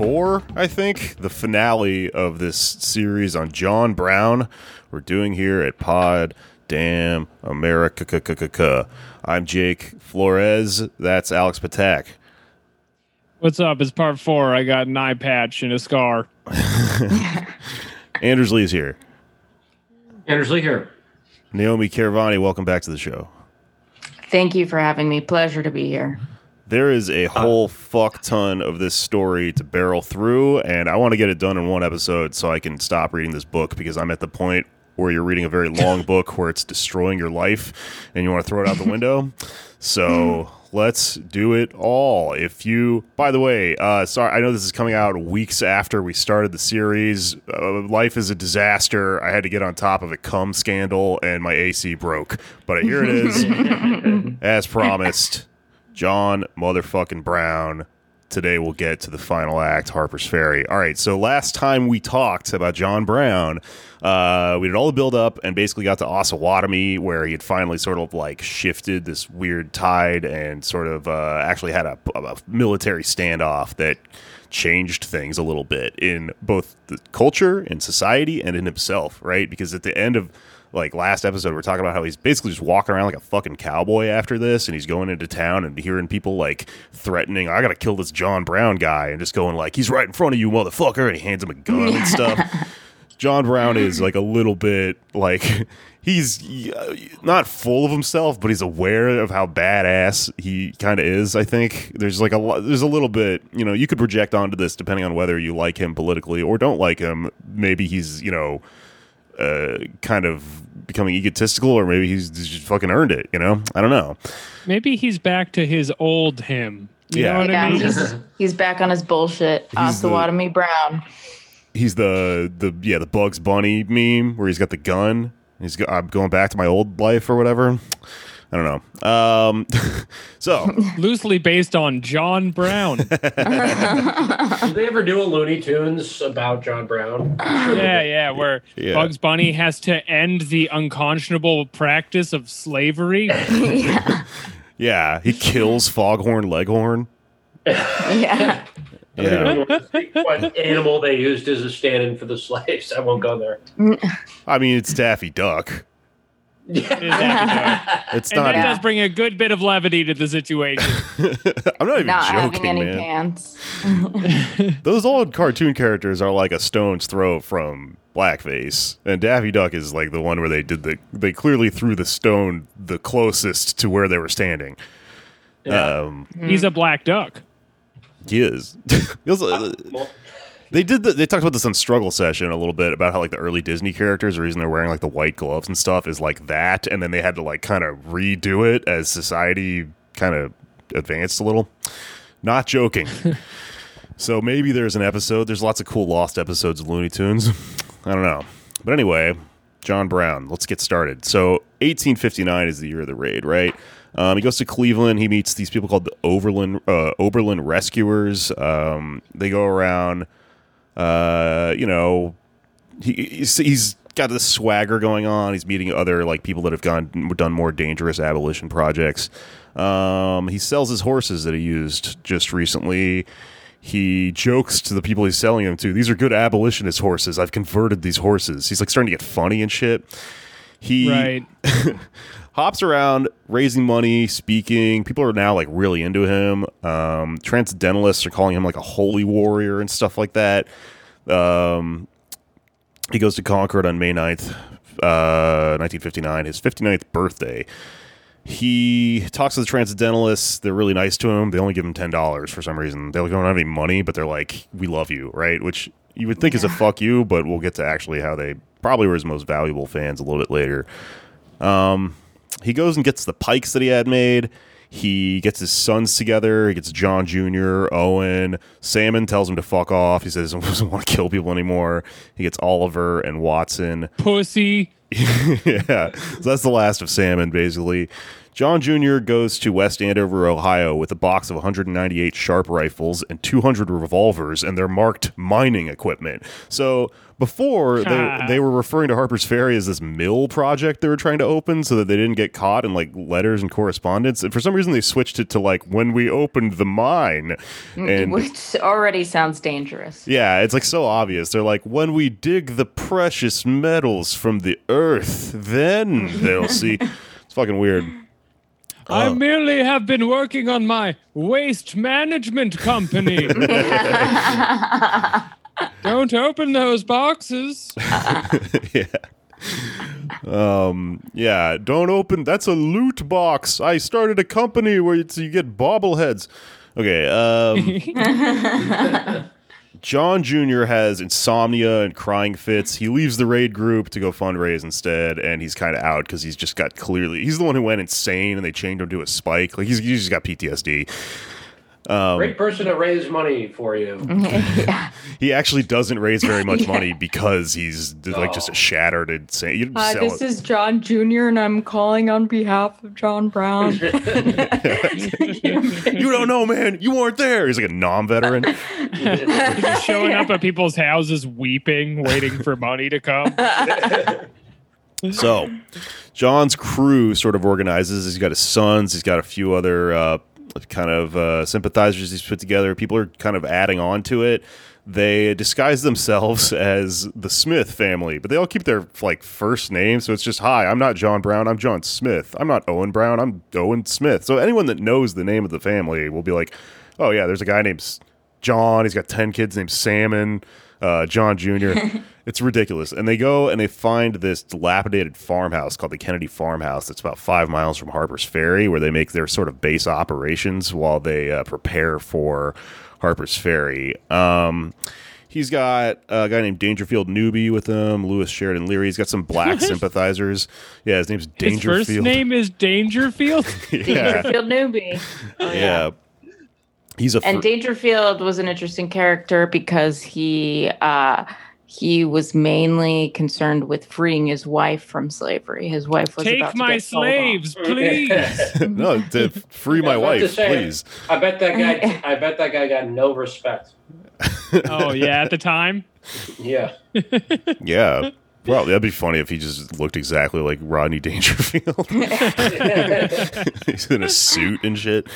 four, I think, the finale of this series on John Brown. We're doing here at Pod Damn America. I'm Jake Flores. That's Alex Patak. What's up? It's part four. I got an eye patch and a scar. Anders Lee's here. Anders Lee here. Naomi Caravani, welcome back to the show. Thank you for having me. Pleasure to be here. There is a whole fuck ton of this story to barrel through, and I want to get it done in one episode so I can stop reading this book because I'm at the point where you're reading a very long book where it's destroying your life and you want to throw it out the window. So let's do it all. If you, by the way, uh, sorry, I know this is coming out weeks after we started the series. Uh, life is a disaster. I had to get on top of a cum scandal and my AC broke, but here it is, as promised. John motherfucking Brown. Today we'll get to the final act, Harper's Ferry. All right, so last time we talked about John Brown, uh, we did all the build up and basically got to Osawatomie, where he had finally sort of like shifted this weird tide and sort of uh, actually had a, a military standoff that changed things a little bit in both the culture and society and in himself, right? Because at the end of like last episode, we are talking about how he's basically just walking around like a fucking cowboy after this, and he's going into town and hearing people like threatening, "I gotta kill this John Brown guy," and just going like, "He's right in front of you, motherfucker!" and he hands him a gun and stuff. John Brown is like a little bit like he's uh, not full of himself, but he's aware of how badass he kind of is. I think there's like a lo- there's a little bit you know you could project onto this depending on whether you like him politically or don't like him. Maybe he's you know uh, kind of becoming egotistical, or maybe he's just fucking earned it. You know, I don't know. Maybe he's back to his old him. You Yeah. know what Yeah, I mean? he's, he's back on his bullshit. He's Osawatomie Brown. He's the the yeah the Bugs Bunny meme where he's got the gun. He's go, I'm going back to my old life or whatever. I don't know. Um, so Loosely based on John Brown. Did they ever do a Looney Tunes about John Brown? yeah, yeah, where Yeah. Bugs Bunny has to end the unconscionable practice of slavery. yeah. yeah, he kills Foghorn Leghorn. Yeah. Yeah, what animal they used as a stand-in for the slaves? I won't go there. I mean it's Daffy Duck. It is Daffy It's And not. that does bring a good bit of levity to the situation. I'm not even Not having joking, any man. pants. Those old cartoon characters are like a stone's throw from blackface, and Daffy Duck is like the one where they did the they clearly threw the stone the closest to where they were standing. Um, He's a black duck. he is. He also- Well, they did. The, they talked about this on Struggle Session a little bit about how like the early Disney characters, the reason they're wearing like the white gloves and stuff, is like that, and then they had to like kind of redo it as society kind of advanced a little. Not joking. so maybe there's an episode. There's lots of cool lost episodes of Looney Tunes. I don't know, but anyway, John Brown. Let's get started. So 1859 is the year of the raid, right? Um, he goes to Cleveland. He meets these people called the Overland uh, Oberlin Rescuers. Um, they go around uh, you know, he, he's, he's got this swagger going on. He's meeting other like people that have gone done more dangerous abolition projects. Um, he sells his horses that he used just recently. He jokes to the people he's selling them to. These are good abolitionist horses. I've converted these horses. He's like starting to get funny and shit. He Right. hops around raising money, speaking. People are now like really into him. Um, transcendentalists are calling him like a holy warrior and stuff like that. Um, he goes to Concord on May 9th, uh, 1959, his 59th birthday. He talks to the transcendentalists. They're really nice to him. They only give him $10 for some reason. They don't have any money, but they're like, we love you, right? Which you would think is a fuck you, but we'll get to actually how they probably were his most valuable fans a little bit later. Um, he goes and gets the pikes that he had made. He gets his sons together. He gets John Jr., Owen. Salmon tells him to fuck off. He says he doesn't want to kill people anymore. He gets Oliver and Watson. Pussy. yeah. So that's the last of Salmon, basically. John Jr. goes to West Andover, Ohio with a box of 198 Sharps rifles and 200 revolvers, and they're marked mining equipment. So before, they, they were referring to Harper's Ferry as this mill project they were trying to open so that they didn't get caught in like letters and correspondence. And for some reason, they switched it to like when we opened the mine. Mm, and Which already sounds dangerous. yeah, it's like so obvious. They're like, when we dig the precious metals from the earth, then they'll see. It's fucking weird. I uh, merely have been working on my waste management company. Don't open those boxes. yeah. Um. Yeah. Don't open. That's a loot box. I started a company where you get bobbleheads. Okay. Um. John Jr. has insomnia and crying fits. He leaves the raid group to go fundraise instead, and he's kind of out because he's just got clearly. He's the one who went insane, and they chained him to a spike. Like he's, he's just got PTSD. Great person to raise money for you. yeah. He actually doesn't raise very much money because he's like just a shattered insane. You Hi, sell this it. is John Jr., and I'm calling on behalf of John Brown. you don't know, man. You weren't there. He's like a non-veteran. Just showing up at people's houses weeping, waiting for money to come. so, John's crew sort of organizes. He's got his sons. He's got a few other uh, kind of uh, sympathizers he's put together. People are kind of adding on to it. They disguise themselves as the Smith family, but they all keep their like first name. So it's just, "Hi, I'm not John Brown. I'm John Smith. I'm not Owen Brown. I'm Owen Smith." So anyone that knows the name of the family will be like, "Oh yeah, there's a guy named John. He's got ten kids named Salmon, uh, John Jr." it's ridiculous. And they go and they find this dilapidated farmhouse called the Kennedy Farmhouse. That's about five miles from Harper's Ferry, where they make their sort of base operations while they uh, prepare for Harper's Ferry. Um, he's got a guy named Dangerfield Newby with him, Lewis Sheridan Leary. He's got some black sympathizers. Yeah, his name's His Dangerfield. first name is Dangerfield. yeah, Dangerfield Newby. yeah. He's a And Dangerfield was an interesting character because he uh, he was mainly concerned with freeing his wife from slavery. His wife was about Take to my get sold slaves, please. no to free my I was about to wife, say, please. I bet that guy. I bet that guy got no respect. oh yeah, at the time. Yeah. Yeah. Well, that'd be funny if he just looked exactly like Rodney Dangerfield. He's in a suit and shit.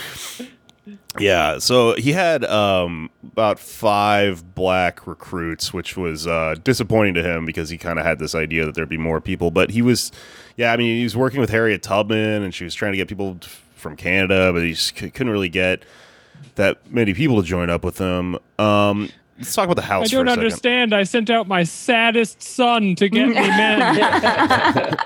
Yeah, so he had um, about five black recruits, which was uh, disappointing to him because he kind of had this idea that there'd be more people. But he was, yeah, I mean, he was working with Harriet Tubman, and she was trying to get people from Canada, but he just c- couldn't really get that many people to join up with him. Um, let's talk about the house. I don't for a second. understand. I sent out my saddest son to get me men.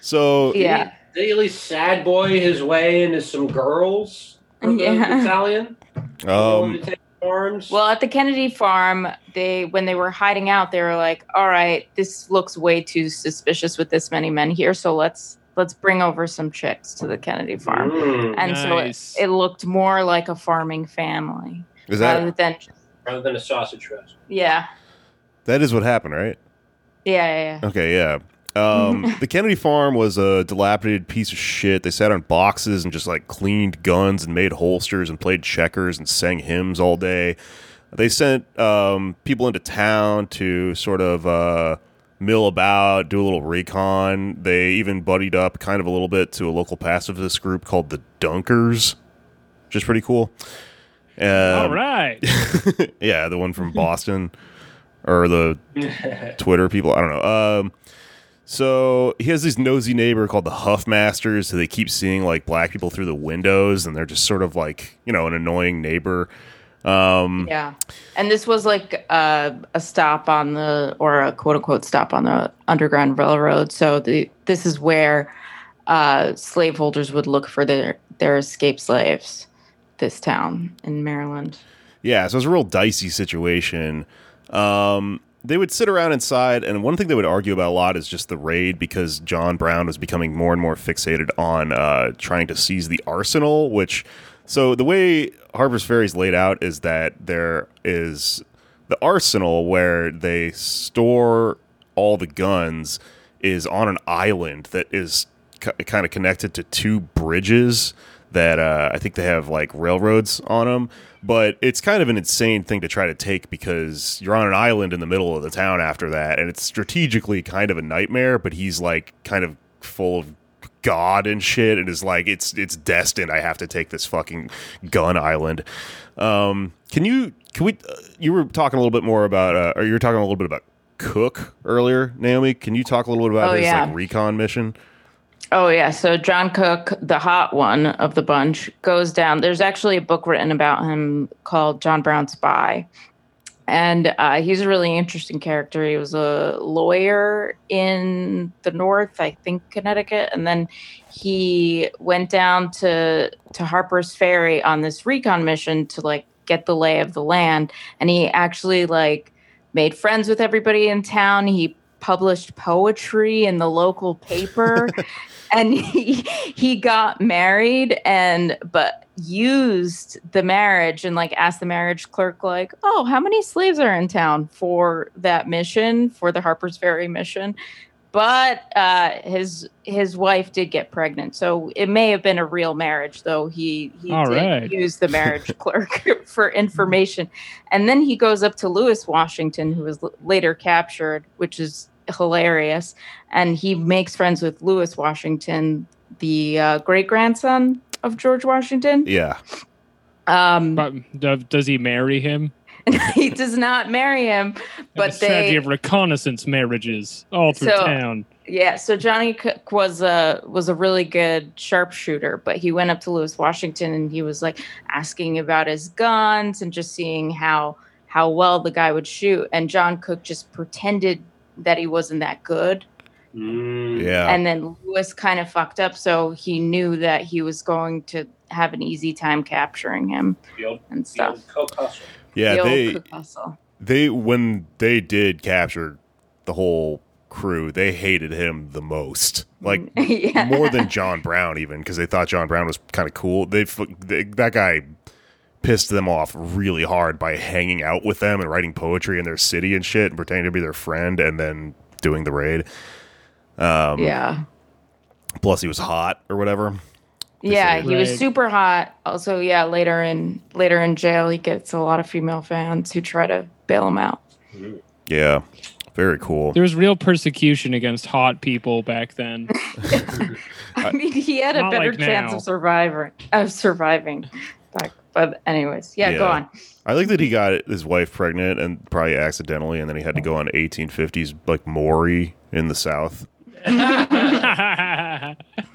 So Yeah. Did he at least sad boy his way into some girls from the Yeah. battalion? um, to take arms? Well, at the Kennedy farm, they when they were hiding out, they were like, "All right, this looks way too suspicious with this many men here. So let's let's bring over some chicks to the Kennedy farm." Mm, And Nice. so it, it looked more like a farming family is that rather than rather than a sausage fest. yeah, that is what happened, right? yeah, yeah. yeah. Okay, yeah. Um, the Kennedy farm was a dilapidated piece of shit. They sat on boxes and just like cleaned guns and made holsters and played checkers and sang hymns all day. They sent um, people into town to sort of uh, mill about, do a little recon. They even buddied up kind of a little bit to a local pacifist group called the Dunkers, which is pretty cool. Um, All right. yeah, the one from Boston or the Twitter people. I don't know. Um, so he has this nosy neighbor called the Huffmasters who they keep seeing like black people through the windows, and they're just sort of like you know an annoying neighbor. Um, Yeah. And this was like a, a stop on the, or a quote unquote stop on the Underground Railroad. So the, this is where uh, slaveholders would look for their, their escaped slaves, this town in Maryland. Yeah, so it's a real dicey situation. Um, they would sit around inside, and one thing they would argue about a lot is just the raid because John Brown was becoming more and more fixated on uh, trying to seize the arsenal. Which, so the way Harper's Ferry is laid out is that there is the arsenal where they store all the guns is on an island that is kind of connected to two bridges that uh, I think they have like railroads on them. But it's kind of an insane thing to try to take because you're on an island in the middle of the town after that, and it's strategically kind of a nightmare. But he's like kind of full of God and shit, and is like it's it's destined. I have to take this fucking gun island. Um, can you can we? Uh, you were talking a little bit more about, uh, or you were talking a little bit about Cook earlier, Naomi. Can you talk a little bit about Oh, his yeah. like recon mission? Oh yeah, so John Cook, the hot one of the bunch, goes down. There's actually a book written about him called John Brown Spy, and uh, he's a really interesting character. He was a lawyer in the North, I think Connecticut, and then he went down to to Harper's Ferry on this recon mission to like get the lay of the land, and he actually like made friends with everybody in town. He published poetry in the local paper and he he got married and but used the marriage and like asked the marriage clerk like oh how many slaves are in town for that mission for the Harper's Ferry mission but uh his his wife did get pregnant. So it may have been a real marriage though. He he All did right. use the marriage clerk for information. And then he goes up to Lewis Washington who was l- later captured which is hilarious. And he makes friends with Lewis Washington the uh, great grandson of George Washington. Yeah, um But does he marry him? he does not marry him But but a they of reconnaissance marriages all through So- town. Yeah, so Johnny Cook was a was a really good sharpshooter, but he went up to Lewis Washington and he was like asking about his guns and just seeing how how well the guy would shoot. And John Cook just pretended that he wasn't that good. Mm. yeah. And then Lewis kind of fucked up, so he knew that he was going to have an easy time capturing him The old, and the stuff. Old Coke hustle. yeah, the they they when they did capture the whole crew, they hated him the most. Like yeah. more than John Brown, even because they thought John Brown was kind of cool. They, they that guy pissed them off really hard by hanging out with them and writing poetry in their city and shit, and pretending to be their friend, and then doing the raid. Um, yeah. Plus, he was hot or whatever. Yeah, he was super hot. Also, yeah, later in later in jail, he gets a lot of female fans who try to bail him out. Yeah, very cool. There was real persecution against hot people back then. I mean, he had a Not better like chance now. of surviving. Of surviving. Back, but anyways, yeah, go Yeah. on. I think that he got his wife pregnant and probably accidentally, and then he had to go on 1850s like Maury in the South.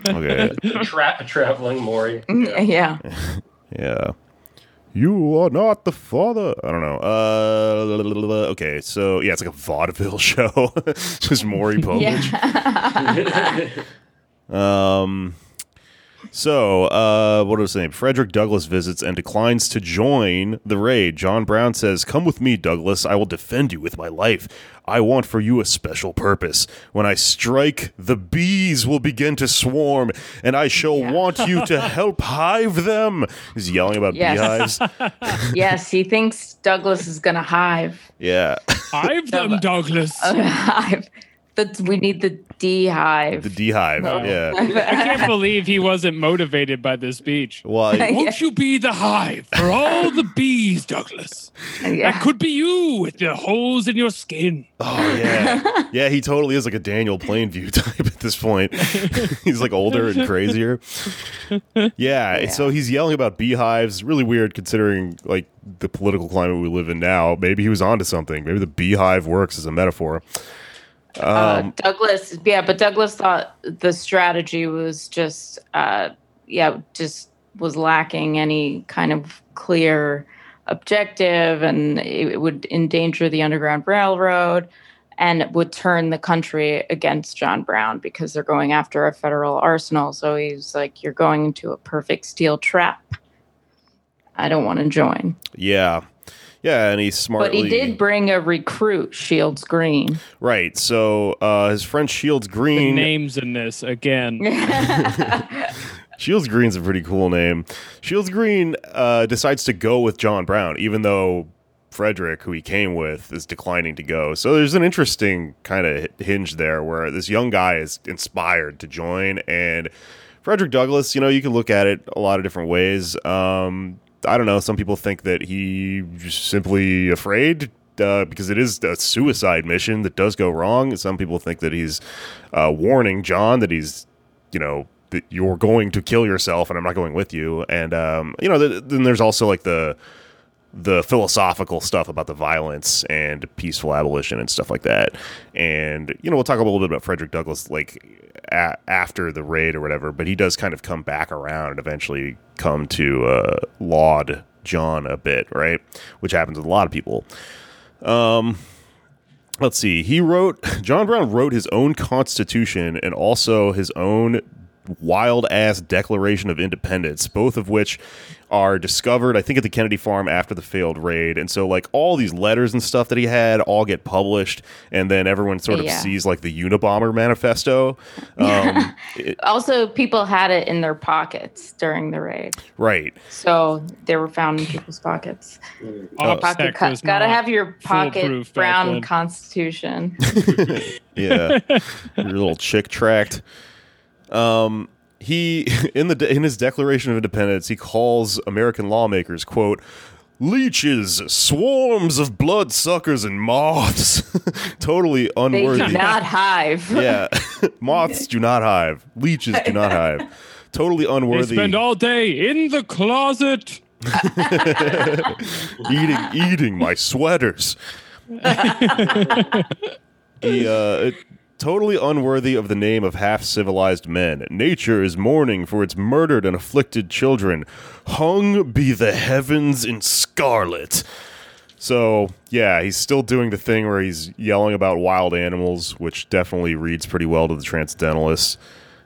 Okay, A, tra- traveling Maury. Mm, Yeah. yeah. You are not the father. I don't know. Uh, okay, so yeah, it's like a vaudeville show. Just Maury Povich. Yeah. Um. So, uh, what was his name? Frederick Douglass visits and declines to join the raid. John Brown says, Come with me, Douglas. I will defend you with my life. I want for you a special purpose. When I strike, the bees will begin to swarm, and I shall Yeah. want you to help hive them. He's yelling about Yes. beehives. yes, he thinks Douglas is gonna hive. Yeah. Hive them, Douglas. hive. But we need the D hive. the beehive. Yeah. I can't believe he wasn't motivated by this speech. Well, I- Won't you be the hive for all the bees, Douglas? yeah. That could be you with the holes in your skin. Oh yeah, yeah. He totally is like a Daniel Plainview type at this point. he's like older and crazier. Yeah, so he's yelling about beehives. Really weird considering like the political climate we live in now. Maybe he was onto something. Maybe the beehive works as a metaphor. Uh, Douglas, yeah, but Douglas thought the strategy was just, uh, yeah, just was lacking any kind of clear objective, and it would endanger the Underground Railroad, and it would turn the country against John Brown because they're going after a federal arsenal. So he's like, "You're going into a perfect steel trap. I don't want to join." Yeah. Yeah, and he smartly. But he did bring a recruit, Shields Green. Right. So uh, his friend Shields The Green. names in this again. Shields Green's a pretty cool name. Shields Green uh, decides to go with John Brown, even though Frederick, who he came with, is declining to go. So there's an interesting kind of hinge there where this young guy is inspired to join. And Frederick Douglass, you know, you can look at it a lot of different ways. Um, I don't know. Some people think that he just simply afraid uh, because it is a suicide mission that does go wrong. Some people think that he's uh, warning John that he's, you know, that you're going to kill yourself and I'm not going with you. And, um, you know, th- then there's also like the, the philosophical stuff about the violence and peaceful abolition and stuff like that. And, you know, we'll talk a little bit about Frederick Douglass like after the raid or whatever, but he does kind of come back around and eventually come to uh, laud John a bit, right? Which happens with a lot of people. Um, let's see. He wrote, John Brown wrote his own constitution and also his own wild ass Declaration of Independence, both of which are discovered, I think, at the Kennedy farm after the failed raid. And so, like, all these letters and stuff that he had all get published, and then everyone sort of Yeah. sees, like, the Unabomber manifesto. Um, it- Also, people had it in their pockets during the raid. right. So they were found in people's pockets. OPSEC Pocket co- gotta have your pocket brown constitution. Yeah, your little chick tract. Um, he in the in his Declaration of Independence, he calls American lawmakers quote leeches, swarms of bloodsuckers and moths. totally unworthy. They unworthy. do not hive. yeah, moths do not hive. Leeches do not hive. Totally unworthy. They unworthy. spend all day in the closet. eating eating my sweaters. he, uh, totally unworthy of the name of half civilized men. Nature is mourning for its murdered and afflicted children. Hung be the heavens in scarlet. So, yeah, he's still doing the thing where he's yelling about wild animals, which definitely reads pretty well to the transcendentalists,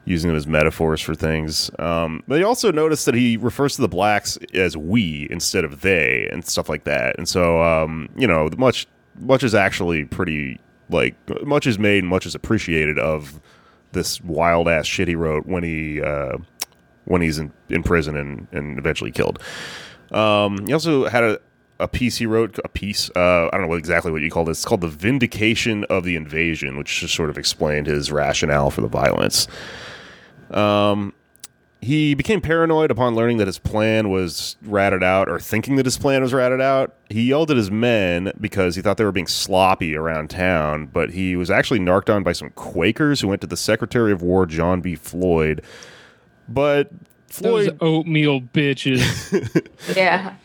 using them as metaphors for things. Um, but you also notice that he refers to the blacks as we instead of they and stuff like that. And so, um, you know, much much is actually pretty like much is made, and much is appreciated of this wild ass shit he wrote when he uh, when he's in, in prison and, and eventually killed. Um, he also had a, a piece he wrote, a piece, uh, I don't know exactly what you call this. It's called The Vindication of the Invasion, which just sort of explained his rationale for the violence. Um, he became paranoid upon learning that his plan was ratted out, or thinking that his plan was ratted out. He yelled at his men because he thought they were being sloppy around town, but he was actually narked on by some Quakers who went to the Secretary of War, John B. Floyd. But Those Floyd, oatmeal bitches. Yeah.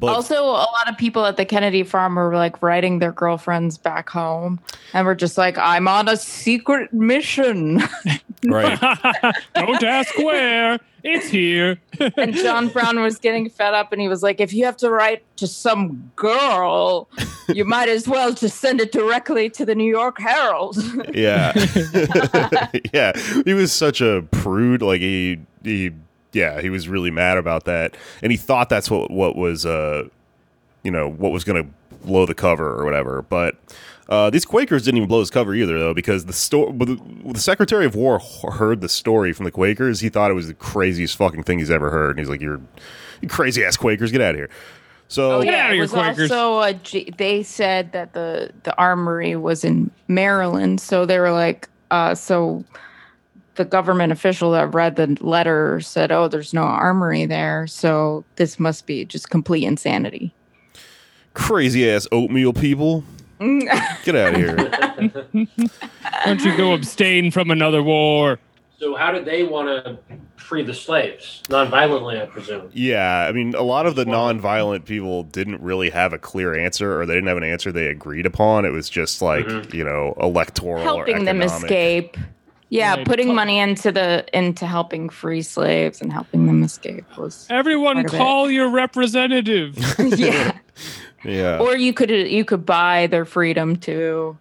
But also, a lot of people at the Kennedy farm were like writing their girlfriends back home and were just like, I'm on a secret mission. right, Don't ask where. It's here. and John Brown was getting fed up and he was like, if you have to write to some girl, you might as well just send it directly to the New York Herald. yeah, yeah. He was such a prude. Like he, he, yeah, he was really mad about that, and he thought that's what what was, uh, you know, what was going to blow the cover or whatever. But uh, these Quakers didn't even blow his cover either, though, because the story, the, the Secretary of War heard the story from the Quakers. He thought it was the craziest fucking thing he's ever heard, and he's like, "You're, you crazy ass Quakers, get out of here." So Oh Get yeah, outta it here, was Quakers. also a G- they said that the the armory was in Maryland, so they were like, uh, so the government official that read the letter said, "Oh, there's no armory there, so this must be just complete insanity." crazy ass oatmeal people, get out of here. Why don't you go abstain from another war? So how did they want to free the slaves? Non-violently, I presume. Yeah, I mean, a lot of the non-violent people didn't really have a clear answer, or they didn't have an answer they agreed upon. It was just like mm-hmm. you know, electoral, helping or them escape. Yeah, Right. putting money into the into helping free slaves and helping them escape was Everyone Part it. call your representative. yeah. Yeah, Or you could you could buy their freedom too.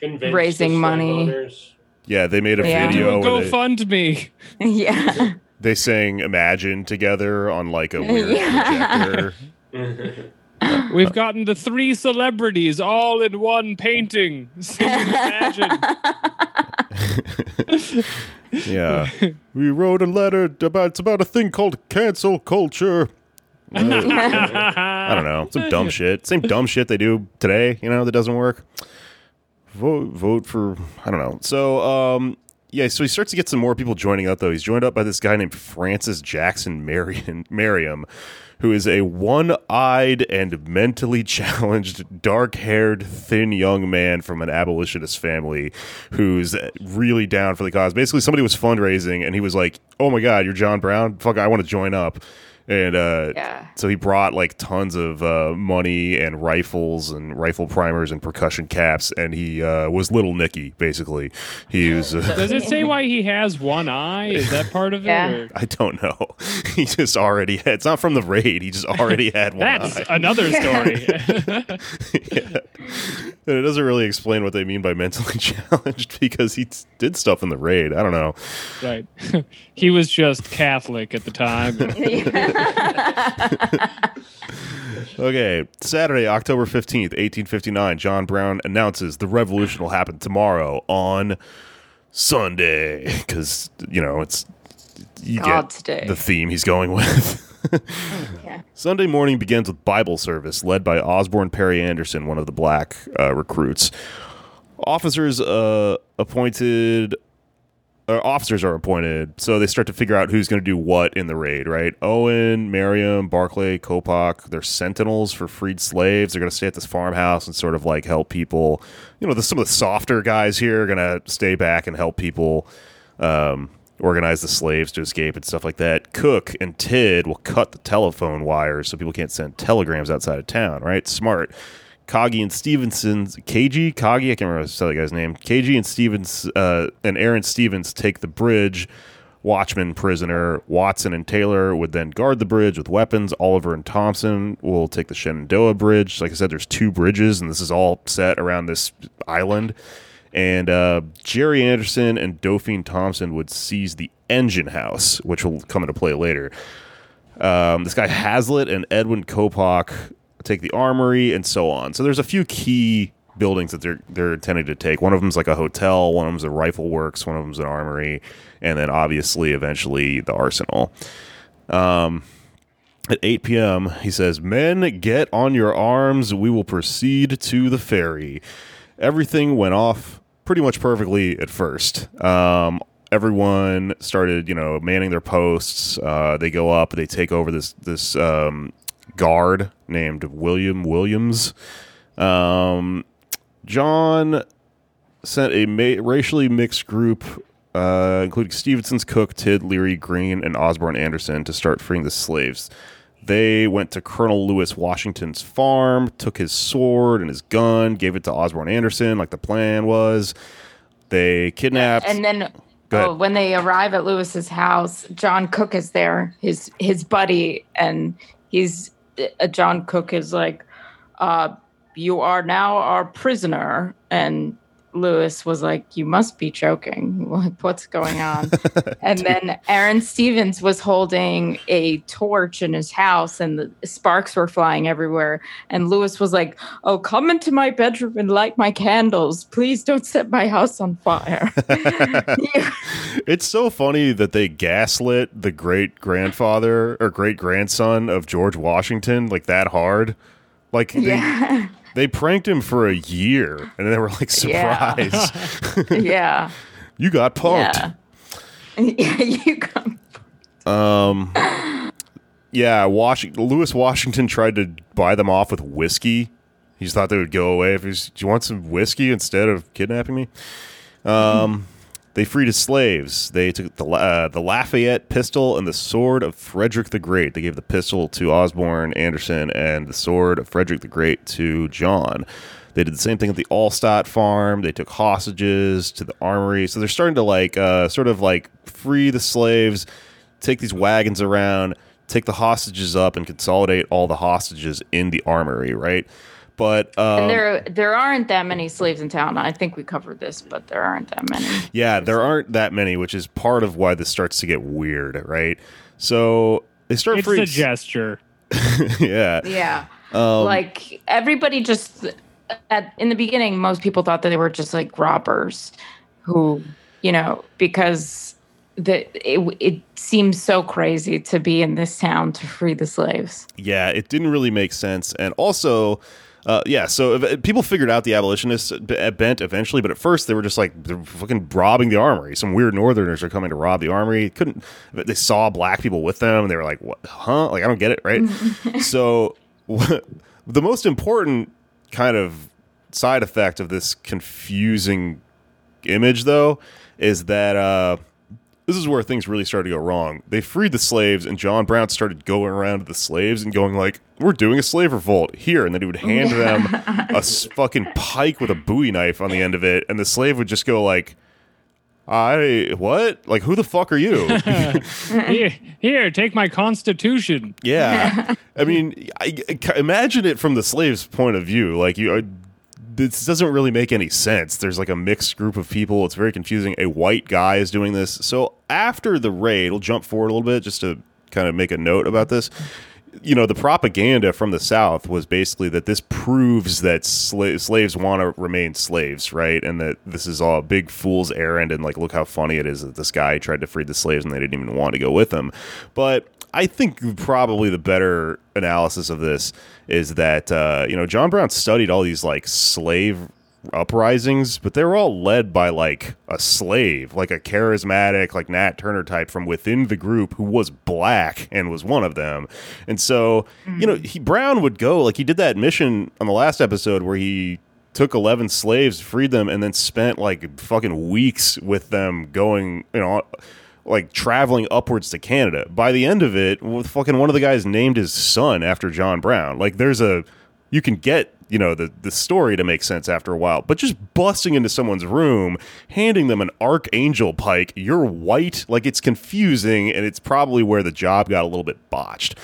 Convince Raising money. owners. yeah. They made a Yeah. Video a where they, GoFundMe. yeah. they sang "Imagine" together on like a weird Yeah. projector. We've gotten the three celebrities all in one painting. Can imagine? Yeah. we wrote a letter about it's about a thing called cancel culture. I don't know. Some dumb shit. Same dumb shit they do today, you know, that doesn't work. Vote vote for I don't know. So um yeah, so he starts to get some more people joining up though. He's joined up by this guy named Francis Jackson Marion Meriam, who is a one-eyed and mentally challenged, dark-haired, thin young man from an abolitionist family who's really down for the cause. Basically, somebody was fundraising and he was like, "Oh my god, you're John Brown? Fuck, I want to join up." And uh, Yeah. so he brought like tons of uh, money and rifles and rifle primers and percussion caps, and he uh, was Little Nicky. Basically, he was. Uh, Does it say why he has one eye? Is that part of it? Yeah. or- I don't know. He just already had. It's not from the raid. He just already had one. That's eye. another story. And it doesn't really explain what they mean by mentally challenged because he t- did stuff in the raid. I don't know. right. he was just Catholic at the time. Okay, Saturday, October 15th, 1859, John Brown announces the revolution will happen tomorrow on Sunday because, you know, it's you God's get day. the theme he's going with. Yeah. Sunday morning begins with Bible service led by Osborne Perry Anderson, one of the black uh, recruits. Officers uh, appointed, officers are appointed, so they start to figure out who's going to do what in the raid. Right? Owen, Meriam, Barclay, Coppoc, they're sentinels for freed slaves. They're going to stay at this farmhouse and sort of like help people. You know, the, some of the softer guys here are going to stay back and help people. Um, organize the slaves to escape and stuff like that. Cook and Tidd will cut the telephone wires so people can't send telegrams outside of town, right? Smart. Kagi and Stevenson's KG, Kagi, I can't remember the other guy's name. KG and Stevens uh, and Aaron Stevens take the bridge. Watchman prisoner Watson and Taylor would then guard the bridge with weapons. Oliver and Thompson will take the Shenandoah Bridge. Like I said, there's two bridges, and this is all set around this island and uh, Jerry Anderson and Dauphin Thompson would seize the engine house, which will come into play later. Um, this guy Hazlett and Edwin Coppoc take the armory, and so on. So there's a few key buildings that they're they're intending to take. One of them's like a hotel, one of them's a rifle works, one of them's an armory, and then obviously eventually the arsenal. Um, at 8 p.m., he says, Men, get on your arms. We will proceed to the ferry. Everything went off pretty much perfectly at first. Um, everyone started, you know, manning their posts. Uh, they go up, they take over this this um, guard named William Williams. Um, John sent a ma- racially mixed group, uh, including Stevenson's Cook, Tidd, Leary, Green, and Osborne Anderson, to start freeing the slaves. They went to Colonel Lewis Washington's farm, took his sword and his gun, gave it to Osborne Anderson, like the plan was. They kidnapped. And then oh, when they arrive at Lewis's house, John Cook is there, his his buddy, and he's John Cook is like, uh, "You are now our prisoner," and Lewis was like, "You must be joking. Like, what's going on?" and then Aaron Stevens was holding a torch in his house, and the sparks were flying everywhere. And Lewis was like, "Oh, come into my bedroom and light my candles. Please don't set my house on fire." It's so funny that they gaslit the great grandfather or great grandson of George Washington like that hard. Like yeah, they pranked him for a year and they were like, Yeah. surprise, yeah, you got punked. yeah. yeah, you come. Yeah, Washington, Lewis Washington tried to buy them off with whiskey. He just thought they would go away if he's, do you want some whiskey instead of kidnapping me? Um, they freed his slaves. They took the uh, the Lafayette pistol and the sword of Frederick the Great. They gave the pistol to Osborne Anderson and the sword of Frederick the Great to John. They did the same thing at the Allstadt farm. They took hostages to the armory. So they're starting to like uh, sort of like free the slaves, take these wagons around, take the hostages up, and consolidate all the hostages in the armory. Right. But um, And there, there aren't that many slaves in town. I think we covered this, but there aren't that many. Yeah, there aren't that many, which is part of why this starts to get weird, right? So they start it's free. a gesture. yeah, Yeah. Um, like everybody just at in the beginning, most people thought that they were just like robbers who, you know, because the it, it seems so crazy to be in this town to free the slaves. yeah, it didn't really make sense, and also. Uh, yeah, so if, people figured out the abolitionists b- bent eventually, but at first they were just like they're fucking robbing the armory. Some weird Northerners are coming to rob the armory. Couldn't they saw black people with them? And they were like, "What? Huh? Like I don't get it, right?" so the most important kind of side effect of this confusing image, though, is that uh, this is where things really started to go wrong. They freed the slaves, and John Brown started going around to the slaves and going like, "We're doing a slave revolt here," and then he would hand them a fucking pike with a Bowie knife on the end of it, and the slave would just go like. I what? Like who the fuck are you? here, here, take my constitution. Yeah, I mean, I, I- imagine it from the slave's point of view. Like you, uh, this doesn't really make any sense. There's like a mixed group of people. It's very confusing. A white guy is doing this. So after the raid, we'll jump forward a little bit just to kind of make a note about this. You know, the propaganda from the South was basically that this proves that sla- slaves want to remain slaves, right? And that this is all a big fool's errand. And like, look how funny it is that this guy tried to free the slaves and they didn't even want to go with him. But I think probably the better analysis of this is that uh, you know John Brown studied all these like slave uprisings, but they were all led by like a slave, like a charismatic, like Nat Turner type from within the group who was black and was one of them. And so, you know, he Brown would go like he did that mission on the last episode where he took 11 slaves, freed them, and then spent like fucking weeks with them going, you know, like traveling upwards to Canada. By the end of it, fucking one of the guys named his son after John Brown. Like there's a you can get, you know, the the story to make sense after a while. But just busting into someone's room, handing them an archangel pike, you're white, like it's confusing and it's probably where the job got a little bit botched.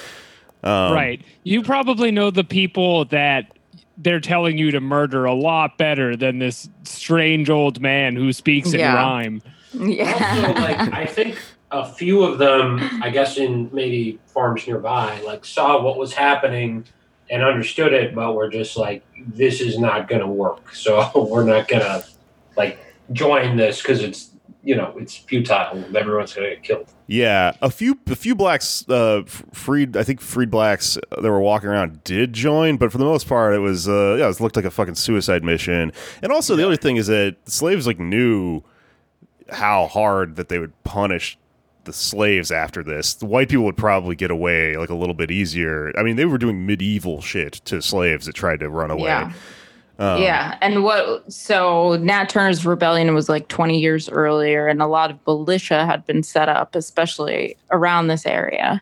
Um, right. You probably know the people that they're telling you to murder a lot better than this strange old man who speaks in Yeah. rhyme. Yeah. Also, like I think a few of them, I guess in maybe farms nearby, like saw what was happening and understood it, but were just like, "This is not going to work." So we're not going to like join this because it's you know it's futile. Everyone's going to get killed. Yeah, a few a few blacks uh, freed. I think freed blacks that were walking around did join, but for the most part, it was uh, yeah, it looked like a fucking suicide mission. And also, the other thing is that slaves like knew how hard that they would punish the slaves after this. The white people would probably get away like a little bit easier. I mean, they were doing medieval shit to slaves that tried to run away. Yeah. Um, yeah. And what, so Nat Turner's rebellion was like 20 years earlier, and a lot of militia had been set up, especially around this area,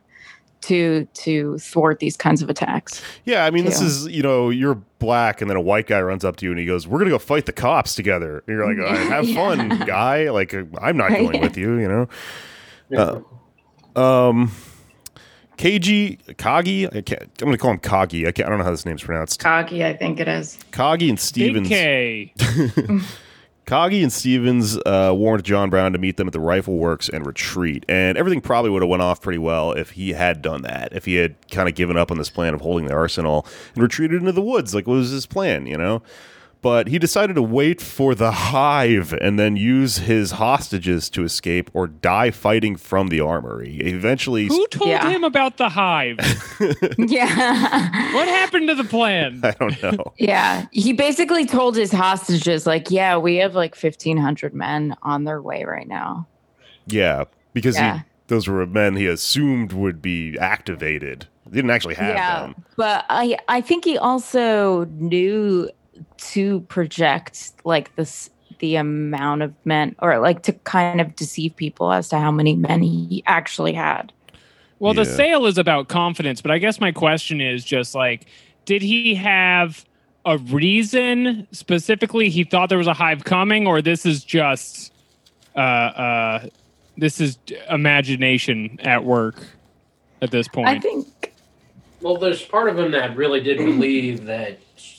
to to thwart these kinds of attacks. Yeah, I mean, this is you know, you're black, and then a white guy runs up to you and he goes, "We're gonna go fight the cops together." And you're like, "Uh, "Have fun, guy!" Like, uh, I'm not going Yeah. with you, you know. Um, KG Kagi, I can't, I'm gonna call him Kagi. I, I don't know how this name's pronounced. Cocky, I think it is. Kagi and Stevens. K. Kagi and Stevens uh, warned John Brown to meet them at the rifle works and retreat, and everything probably would have went off pretty well if he had done that. If he had kind of given up on this plan of holding the arsenal and retreated into the woods, like what was his plan, you know? But he decided to wait for the hive and then use his hostages to escape or die fighting from the armory. Eventually, Who told Yeah. him about the hive? Yeah. what happened to the plan? I don't know. yeah. He basically told his hostages, like, yeah, we have like 1,500 men on their way right now. Yeah, because Yeah. he those were men he assumed would be activated. He didn't actually have yeah. them. But I, I think he also knew to project like this the amount of men or like to kind of deceive people as to how many men he actually had. Well, the sale is about confidence, but I guess my question is just like, did he have a reason specifically he thought there was a hive coming, or this is just uh uh this is imagination at work at this point? I think Well, there's part of him that really did believe that s-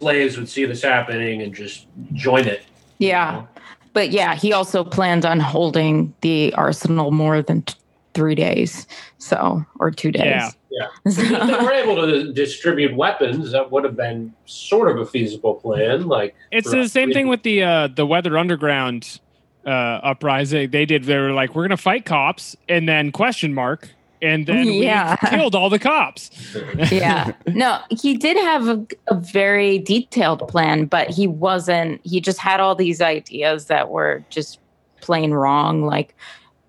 slaves would see this happening and just join it. yeah. But yeah, he also planned on holding the arsenal more than t- three days, so or two days. Yeah. Yeah. If they were able to distribute weapons, that would have been sort of a feasible plan. Like It's the same thing with the uh, the Weather Underground uh, uprising. They did. They were like, "We're gonna fight cops," and then question mark, and then Yeah. we killed all the cops. yeah no he did have a, a very detailed plan but he wasn't he just had all these ideas that were just plain wrong like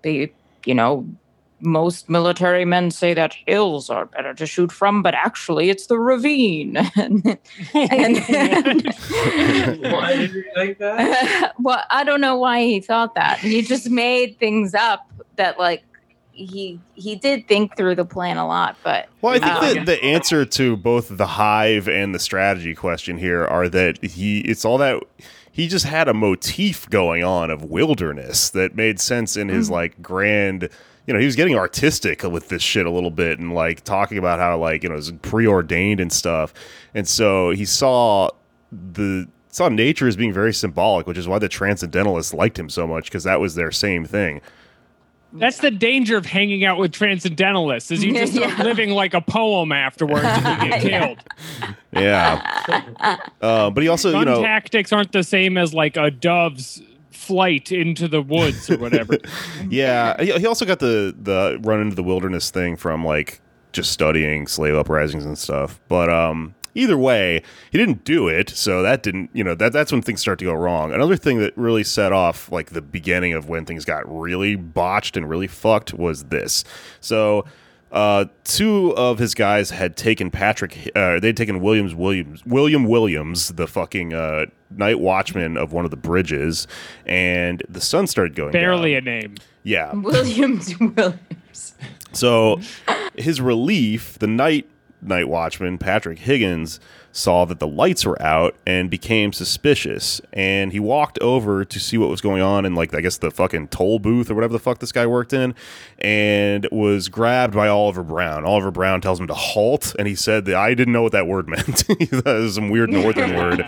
the you know most military men say that hills are better to shoot from but actually it's the ravine and, Why did you think that? well i don't know why he thought that he just made things up that like he he did think through the plan a lot but Well, I think Um, that the answer to both the hive and the strategy question here are that he it's all that he just had a motif going on of wilderness that made sense in his like grand you know he was getting artistic with this shit a little bit and like talking about how like you know it was preordained and stuff. And so he saw the saw nature as being very symbolic which is why the transcendentalists liked him so much because that was their same thing That's the danger of hanging out with transcendentalists, is you just start Yeah. living like a poem afterwards and you get Yeah. killed. yeah uh, but he also Gun you know tactics aren't the same as like a dove's flight into the woods or whatever. Yeah, he, he also got the the run into the wilderness thing from like just studying slave uprisings and stuff. But um, either way, he didn't do it, so that didn't you know that that's when things start to go wrong. Another thing that really set off like the beginning of when things got really botched and really fucked was this. So. Uh, two of his guys had taken Patrick. Uh, they'd taken Williams Williams William Williams, the fucking uh, night watchman of one of the bridges, and the sun started going Barely down. a name. Yeah, williams williams so his relief, the night night watchman, Patrick Higgins, saw that the lights were out and became suspicious. And he walked over to see what was going on in like I guess the fucking toll booth or whatever the fuck this guy worked in, and was grabbed by Oliver Brown. Oliver Brown tells him to halt, and he said that I didn't know what that word meant. that was some weird northern word.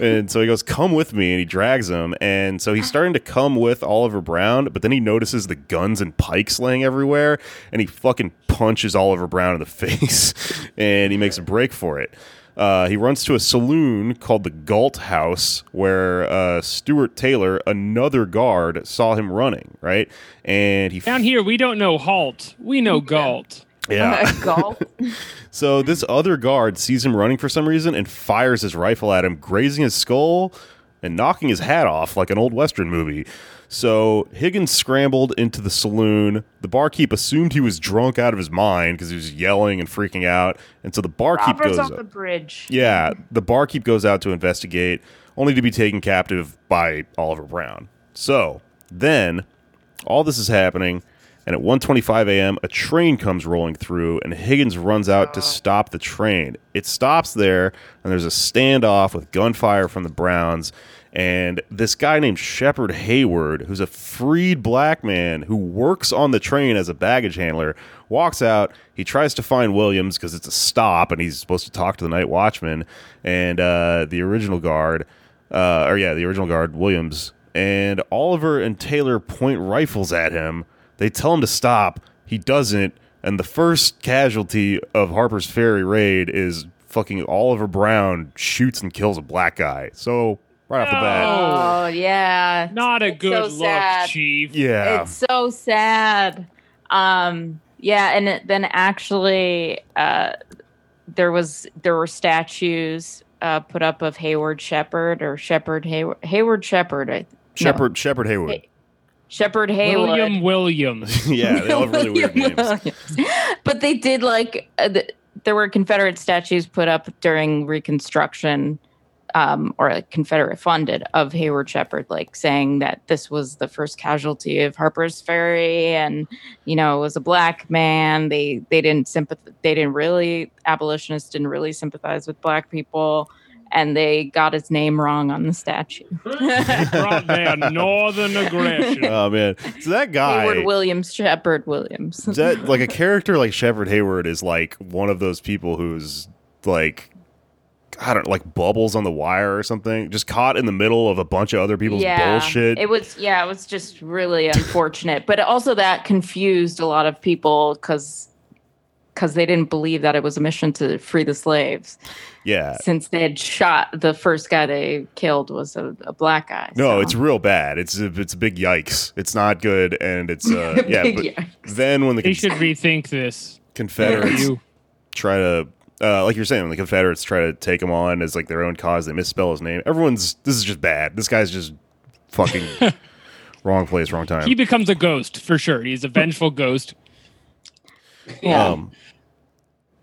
And so he goes, "Come with me," and he drags him. And so he's starting to come with Oliver Brown, but then he notices the guns and pikes laying everywhere, and he fucking punches Oliver Brown in the face, and he makes a break for it. Uh, he runs to a saloon called the Galt House, where uh, Stewart Taylor, another guard, saw him running. Right, and he Down here, we don't know halt. We know galt. yeah. golf So this other guard sees him running for some reason and fires his rifle at him, grazing his skull and knocking his hat off like an old western movie. So Higgins scrambled into the saloon. The barkeep assumed he was drunk out of his mind because he was yelling and freaking out, and so the barkeep robbers goes up. the bridge Yeah, the barkeep goes out to investigate, only to be taken captive by Oliver Brown. So then, all this is happening, and at 1:25 a.m., a train comes rolling through, and Higgins runs out to uh. stop the train. It stops there, and there's a standoff with gunfire from the Browns. And this guy named Shepard Hayward, who's a freed black man who works on the train as a baggage handler, walks out. He tries to find Williams because it's a stop and he's supposed to talk to the night watchman and uh, the original guard, uh, or yeah, the original guard, Williams. And Oliver and Taylor point rifles at him. They tell him to stop. He doesn't. And the first casualty of Harper's Ferry raid is fucking Oliver Brown shoots and kills a black guy. So, right off the bat. oh yeah Not a It's good so look, sad. Chief. Yeah. It's so sad. Um, yeah, and it- then actually, uh, there was there were statues uh, put up of Hayward Shepherd or Shepherd Hayward Hayward Shepherd. I, Shepard Shepard Haywood. Hey, Shepherd Hayward. William Williams. yeah, they all have really weird names. Williams. but they did like uh, the, there were Confederate statues put up during Reconstruction, um, or like Confederate funded of Hayward Shepherd, like saying that this was the first casualty of Harper's Ferry, and you know it was a black man. They they didn't sympath- They didn't really abolitionists didn't really sympathize with black people. And they got his name wrong on the statue. Brought their northern aggression. Oh man, so that guy, Hayward Williams, Shepherd Williams. is that like a character like Shepard Hayward is like one of those people who's like I don't know, like bubbles on the wire or something, just caught in the middle of a bunch of other people's bullshit. It was yeah, it was just really unfortunate. but also that confused a lot of people because because they didn't believe that it was a mission to free the slaves yeah. since they had shot the first guy they killed was a, a black guy. No, so. it's real bad. It's a, it's a big yikes. It's not good, and it's uh, yeah. But yikes. then when the They con- should rethink this. Confederates You. try to, uh, like you're saying, the Confederates try to take him on as like their own cause, they misspell his name. Everyone's this is just bad. This guy's just fucking wrong place, wrong time. He becomes a ghost for sure. He's a vengeful ghost. yeah. Um,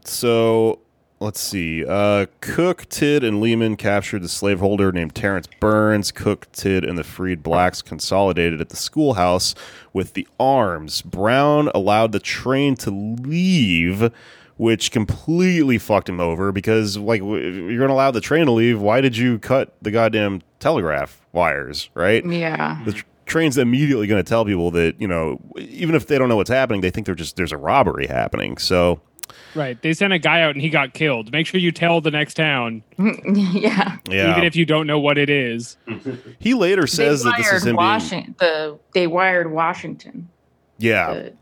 so let's see. Uh, Cook, Tidd, and Leeman captured the slaveholder named Terrence Burns. Cook, Tidd, and the freed blacks consolidated at the schoolhouse with the arms. Brown allowed the train to leave. Which completely fucked him over because, like, you're going to allow the train to leave. Why did you cut the goddamn telegraph wires, right? yeah. the tr- train's immediately going to tell people that you know even if they don't know what's happening they think they're just there's a robbery happening so Right. They sent a guy out and he got killed. Make sure you tell the next town, yeah. yeah even if you don't know what it is. he later says they that this is wired him being Washington. The they wired Washington. yeah The-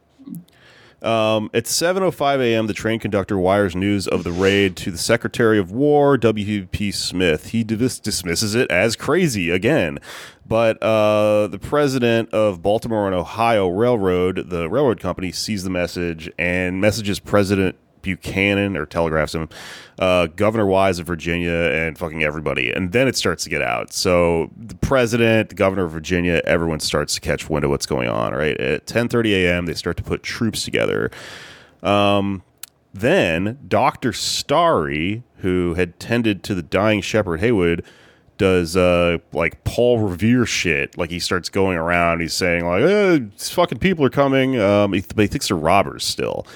um, at 7.05 a.m the train conductor wires news of the raid to the secretary of war w.p smith. He dis- dismisses it as crazy again. But uh, the president of baltimore and ohio railroad the railroad company sees the message and messages president Buchanan or telegraphs him, uh, Governor Wise of Virginia, and fucking everybody. And then it starts to get out. So the president, the governor of Virginia, everyone starts to catch wind of what's going on. Right at 10:30 a.m., they start to put troops together. Um, then Doctor Starry, who had tended to the dying Shepherd Haywood, does uh like Paul Revere shit. Like he starts going around, he's saying like, eh, fucking people are coming. Um, he, but he thinks they're robbers still.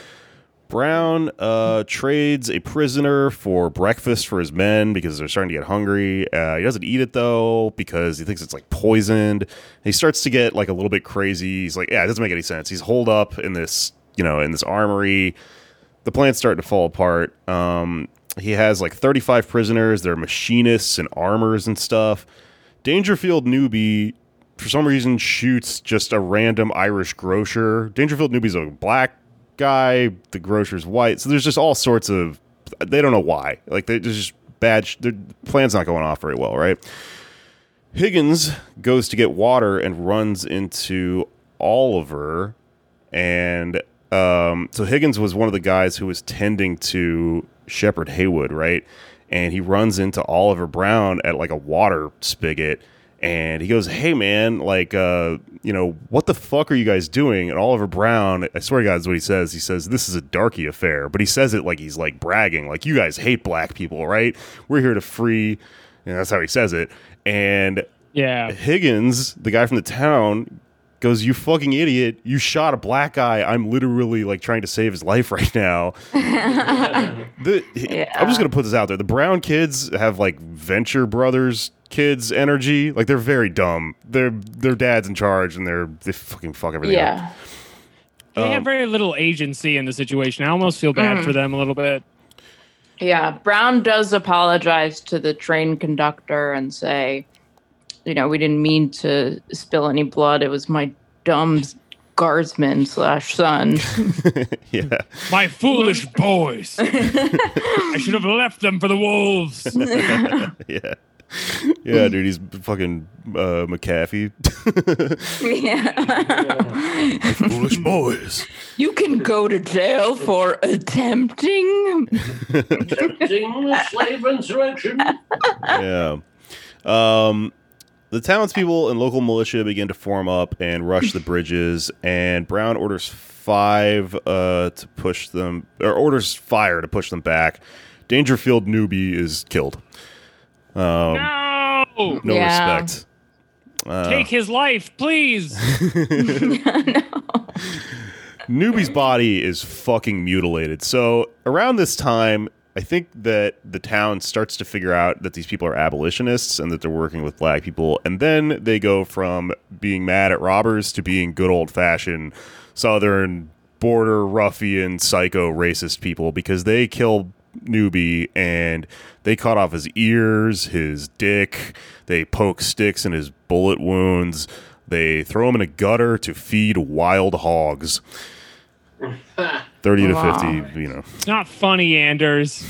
Brown uh, trades a prisoner for breakfast for his men because they're starting to get hungry. Uh, he doesn't eat it though because he thinks it's like poisoned. He starts to get like a little bit crazy. He's like, yeah, it doesn't make any sense. He's holed up in this, you know, in this armory. The plan's starting to fall apart. Um, he has like 35 prisoners. They're machinists and armors and stuff. Dangerfield Newby for some reason shoots just a random Irish grocer. Dangerfield Newby's a black guy. The grocer's white. So there's just all sorts of. They don't know why. Like they, just bad. Sh- the plan's not going off very well, right? Higgins goes to get water and runs into Oliver, and um, so Higgins was one of the guys who was tending to Shepherd Haywood, right? And he runs into Oliver Brown at like a water spigot, and he goes, "Hey, man, like, uh, you know, what the fuck are you guys doing?" And Oliver Brown, I swear to God, is what he says. He says, "This is a darky affair," but he says it like he's like bragging, like, "You guys hate black people, right? We're here to free." And that's how he says it. And Yeah. Higgins, the guy from the town, goes, "You fucking idiot! You shot a black guy. I'm literally like trying to save his life right now." the, I'm just gonna put this out there: the Brown kids have like Venture Brothers kids energy. Like they're very dumb. Their their dad's in charge, and they're they fucking fuck everything up. Yeah. They Um, have very little agency in the situation. I almost feel bad Mm. for them a little bit. Yeah. Brown does apologize to the train conductor and say, you know, we didn't mean to spill any blood. It was my dumb guardsman slash son. yeah. My foolish boys. I should have left them for the wolves. yeah. Yeah, dude, he's fucking uh, McAfee. yeah. Foolish boys. you can go to jail for attempting. Attempting slave insurrection. yeah. Um, the townspeople and local militia begin to form up and rush the bridges, and Brown orders five uh, to push them, or orders fire to push them back. Dangerfield Newby is killed. Um, no. no Yeah. respect. Uh, Take his life, please. no. Newby's body is fucking mutilated. So around this time, I think that the town starts to figure out that these people are abolitionists and that they're working with black people, and then they go from being mad at robbers to being good old fashioned Southern border ruffian psycho racist people because they kill Newby, and they cut off his ears, his dick. They poke sticks in his bullet wounds. They throw him in a gutter to feed wild hogs. 30 to 50, you know. It's not funny, Anders.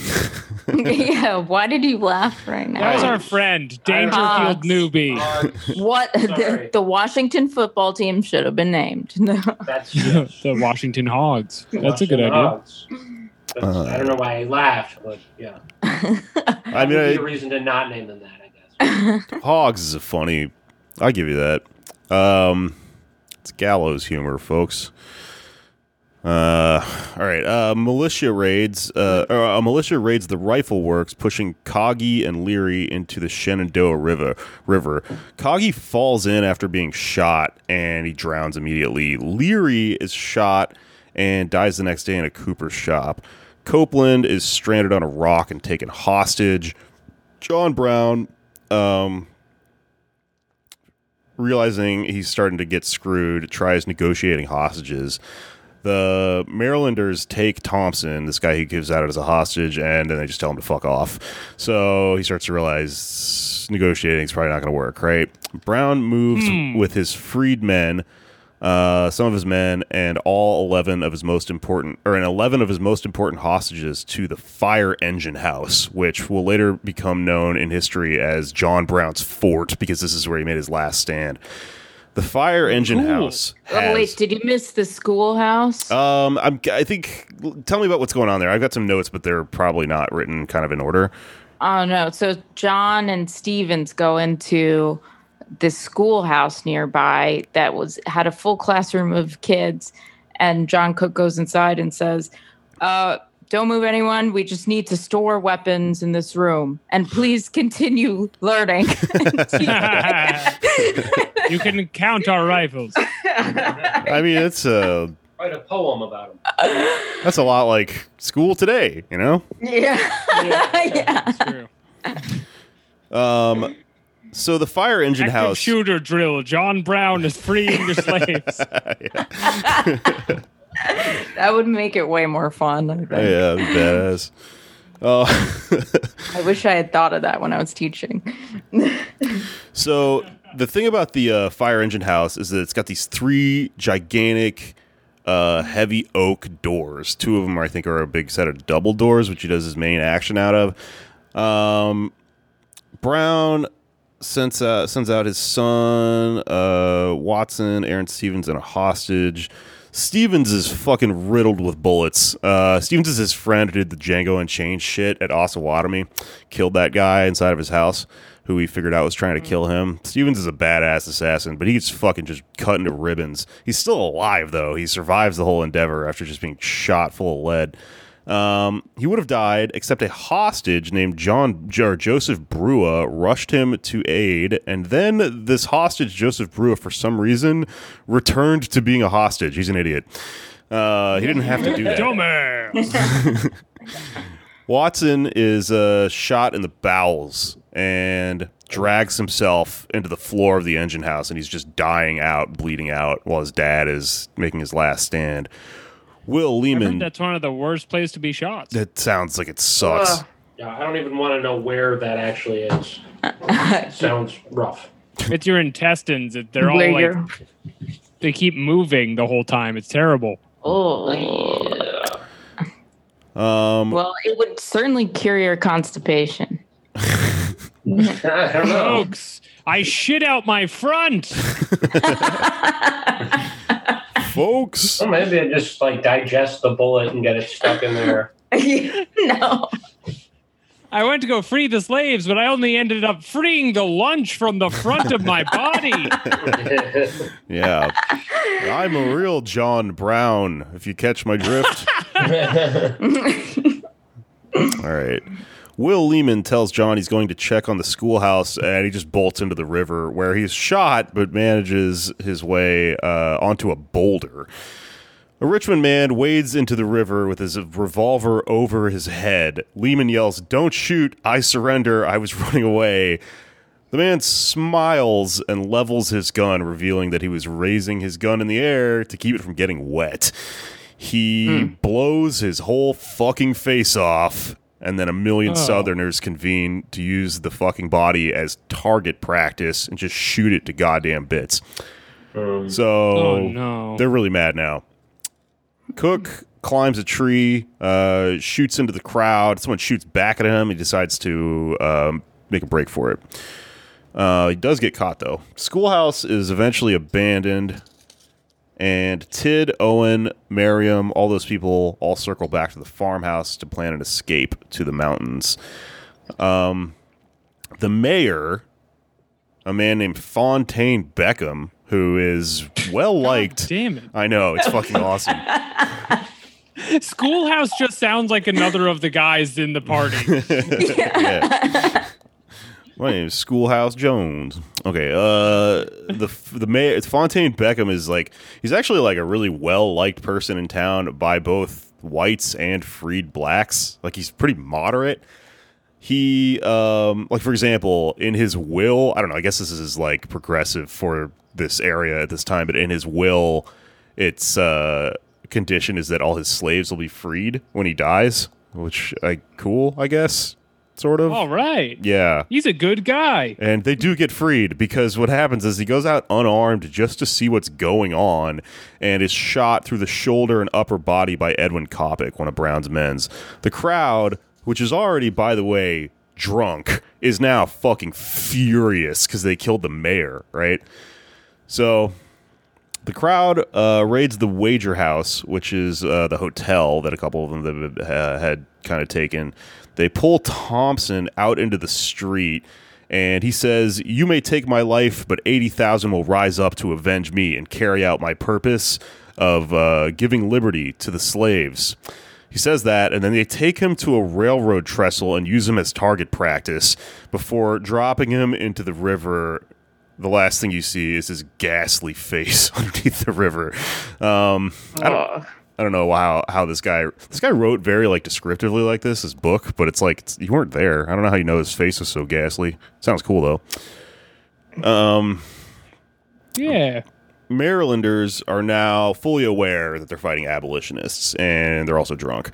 yeah, why did you laugh right now? That was our friend, Dangerfield Hogs. Newby. Hogs. what the, the Washington football team should have been named. That's the Washington Hogs. That's a good idea. Hogs. That's- Uh, I don't know why I laughed, but yeah. I mean, would be I- a reason to not name them that, I guess. Hogs is a funny. I'll give you that. Um, it's gallows humor, folks. Uh, all right. Uh, militia raids. Uh, or a militia raids the rifle works, pushing Kagi and Leary into the Shenandoah River. River. Kagi falls in after being shot, and he drowns immediately. Leary is shot and dies the next day in a Cooper shop. Copeland is stranded on a rock and taken hostage. John Brown um, realizing he's starting to get screwed, tries negotiating hostages. The Marylanders take Thompson, this guy he gives out as a hostage, and then they just tell him to fuck off. So he starts to realize negotiating is probably not going to work, right? Brown moves with his freed men, uh, some of his men, and all 11 of his most important, or an 11 of his most important hostages to the Fire Engine House, which will later become known in history as John Brown's Fort, because this is where he made his last stand. The Fire Engine Cool. House. oh wait, did you miss the schoolhouse? um, I'm, I think. Tell me about what's going on there. I've got some notes, but they're probably not written kind of in order. Oh no! So John and Stevens go into this schoolhouse nearby that was had a full classroom of kids, and John Cook goes inside and says, uh, "Don't move anyone. We just need to store weapons in this room, and please continue learning." you can count our rifles. I mean, it's uh, Write a poem about him. that's a lot like school today, you know. yeah, yeah. That's true. Um, so the Fire Engine Active House. shooter drill. John Brown is freeing the slaves. That would make it way more fun. I, think. Yeah, badass. Oh, I wish I had thought of that when I was teaching. so the thing about the uh, fire engine house is that it's got these three gigantic, uh, heavy oak doors. Two of them, I think, are a big set of double doors, which he does his main action out of. Um, Brown sends uh, sends out his son, uh, Watson, Aaron Stevens, and a hostage. Stevens is fucking riddled with bullets. Uh, Stevens is his friend who did the Django Unchained shit at Osawatomie. Killed that guy inside of his house who he figured out was trying to kill him. Stevens is a badass assassin, but he's fucking just cut into ribbons. He's still alive, though. He survives the whole endeavor after just being shot full of lead. Um, he would have died, except a hostage named John or Joseph Brua rushed him to aid, and then this hostage, Joseph Brua, for some reason, returned to being a hostage. He's an idiot. Uh, he didn't have to do that. Dumbass. Watson is uh, shot in the bowels and drags himself into the floor of the engine house, and he's just dying out, bleeding out, while his dad is making his last stand. Will Leeman. that's one of the worst places to be shot. That sounds like it sucks. Ugh. Yeah, I don't even want to know where that actually is. Sounds rough. It's your intestines. They're all like they keep moving the whole time. It's terrible. Oh. Um, Well, it would certainly cure your constipation. I don't know. Folks, I shit out my front. Folks. Well, maybe I just like digest the bullet and get it stuck in there. no. I went to go free the slaves, but I only ended up freeing the lunch from the front of my body. Yeah. I'm a real John Brown, if you catch my drift. All right. Will Leeman tells John he's going to check on the schoolhouse, and he just bolts into the river where he's shot, but manages his way uh, onto a boulder. A Richmond man wades into the river with his revolver over his head. Leeman yells, Don't shoot! I surrender! I was running away. The man smiles and levels his gun, revealing that he was raising his gun in the air to keep it from getting wet. He blows his whole fucking face off and then a million Oh. Southerners convene to use the fucking body as target practice and just shoot it to goddamn bits. Um, So Oh, no. they're really mad now. Cook climbs a tree, uh, shoots into the crowd. Someone shoots back at him. He decides to um, make a break for it. Uh, he does get caught though. Schoolhouse is eventually abandoned, and Tidd, Owen, Meriam, all those people all circle back to the farmhouse to plan an escape to the mountains. Um, the mayor, a man named Fontaine Beckham, who is well liked. Damn it. I know it's fucking awesome. Schoolhouse just sounds like another of the guys in the party. yeah. My name is Schoolhouse Jones. Okay, uh, the the mayor it's Fontaine Beckham is like he's actually like a really well liked person in town by both whites and freed blacks. Like he's pretty moderate. He um like for example, in his will, I don't know, I guess this is like progressive for this area at this time, but in his will, it's uh condition is that all his slaves will be freed when he dies, which like cool, I guess. Sort of. All right. Yeah. He's a good guy. And they do get freed because what happens is he goes out unarmed just to see what's going on and is shot through the shoulder and upper body by Edwin Coppoc, one of Brown's men's. The crowd, which is already, by the way, drunk, is now fucking furious because they killed the mayor, right? So the crowd uh, raids the Wager House, which is uh, the hotel that a couple of them uh, had kind of taken. They pull Thompson out into the street, and he says, "You may take my life, but eighty thousand will rise up to avenge me and carry out my purpose of uh, giving liberty to the slaves." He says that, and then they take him to a railroad trestle and use him as target practice before dropping him into the river the last thing you see is his ghastly face underneath the river. Um, I don't. I don't know how how this guy this guy wrote very like descriptively like this his book, but it's like it's, you weren't there. I don't know how you know his face was so ghastly. Sounds cool though. Um, Yeah. Marylanders are now fully aware that they're fighting abolitionists, and they're also drunk.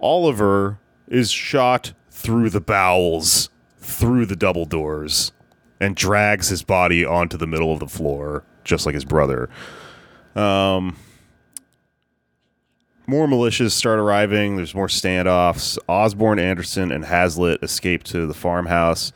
Oliver is shot through the bowels, through the double doors, and drags his body onto the middle of the floor, just like his brother. Um, more militias start arriving. There's more standoffs. Osborne, Anderson, and Hazlett escape to the farmhouse.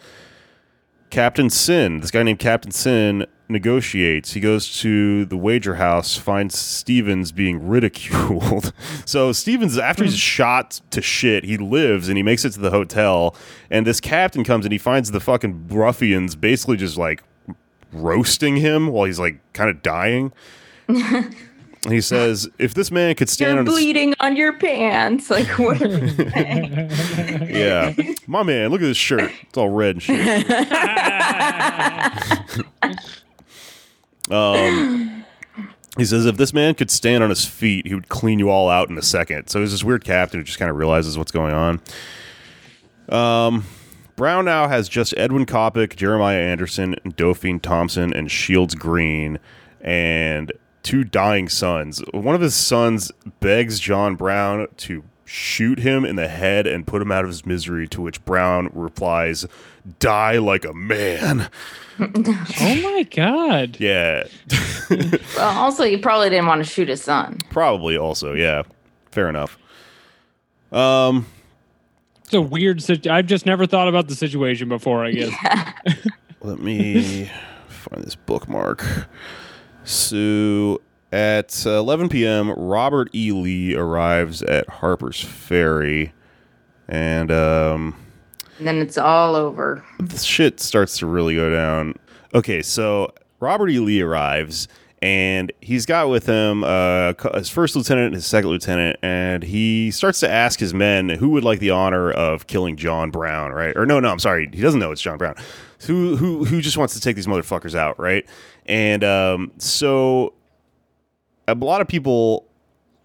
Captain Sinn, this guy named Captain Sinn, negotiates. He goes to the wager house, finds Stevens being ridiculed. so Stevens, after he's hmm. shot to shit, he lives and he makes it to the hotel. And this captain comes and he finds the fucking ruffians basically just like roasting him while he's like kind of dying. he says, "If this man could stand You're on his bleeding on your pants. Like what? Are you yeah, my man, look at this shirt. It's all red and shit." Um, he says if this man could stand on his feet, he would clean you all out in a second. So he's this weird captain who just kind of realizes what's going on. Um, Brown now has just Edwin Coppoc, Jeremiah Anderson, Dauphin Thompson, and Shields Green, and two dying sons. One of his sons begs John Brown to shoot him in the head and put him out of his misery, to which Brown replies, Die like a man. Oh my god. Yeah. well, also, you probably didn't want to shoot his son. Probably also, yeah. Fair enough. Um, It's a weird situation. I've just never thought about the situation before, I guess. let me find this bookmark. So at uh, 11 p.m., Robert E. Lee arrives at Harper's Ferry, and um, And then it's all over. the shit starts to really go down. Okay, so Robert E. Lee arrives, and he's got with him uh, his first lieutenant and his second lieutenant, and he starts to ask his men who would like the honor of killing John Brown, right? Or no, no, I'm sorry, he doesn't know it's John Brown. Who who who just wants to take these motherfuckers out, right? And um, so a lot of people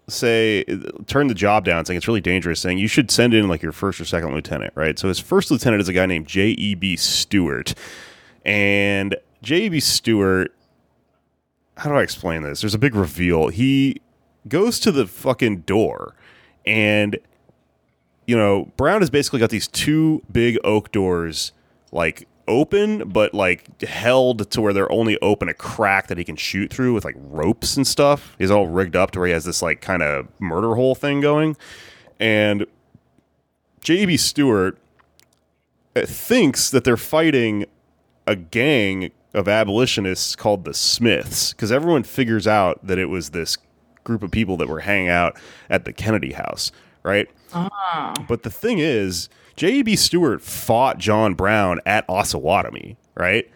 say turn the job down saying it's really dangerous saying you should send in like your first or second lieutenant right? So his first lieutenant is a guy named j.e.b stuart. And j.e.b stuart how do i explain this? There's a big reveal. He goes to the fucking door and you know, Brown has basically got these two big oak doors, like open, but like held to where they're only open a crack that he can shoot through with like ropes and stuff. He's all rigged up to where he has this like kind of murder hole thing going. And J.B. Stuart uh, thinks that they're fighting a gang of abolitionists called the Smiths because everyone figures out that it was this group of people that were hanging out at the Kennedy house, right? Ah. But the thing is, J.E.B. Stuart fought John Brown at Osawatomie, right?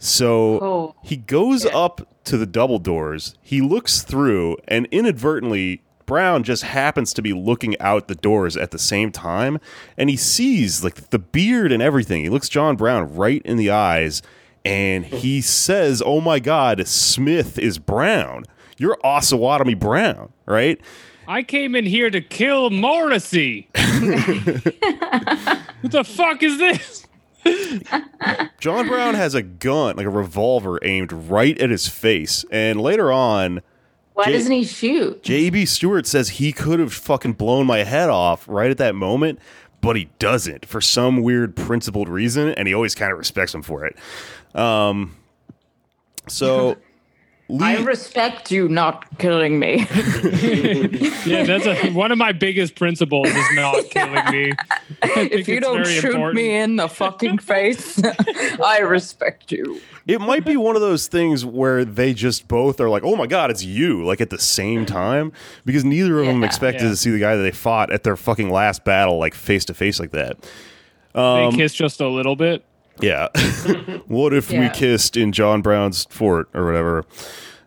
So Oh. he goes up to the double doors, he looks through, and inadvertently, Brown just happens to be looking out the doors at the same time, and he sees like the beard and everything. He looks John Brown right in the eyes, and he says, Oh my God, Smith is Brown. You're Osawatomie Brown, right? I came in here to kill Morrissey. what the fuck is this? John Brown has a gun, like a revolver, aimed right at his face. And later on, Why J- doesn't he shoot? J.B. Stuart says he could have fucking blown my head off right at that moment, but he doesn't for some weird principled reason, and he always kind of respects him for it. Um, so. I respect you not killing me. Yeah, that's a, one of my biggest principles is not killing me. If you don't shoot important. me in the fucking face, I respect you. it might be one of those things where they just both are like, "Oh my god, it's you!" like at the same time, because neither of them expected Yeah. to see the guy that they fought at their fucking last battle, like face to face like that. they um, kiss just a little bit. Yeah. what if we kissed in John Brown's fort or whatever?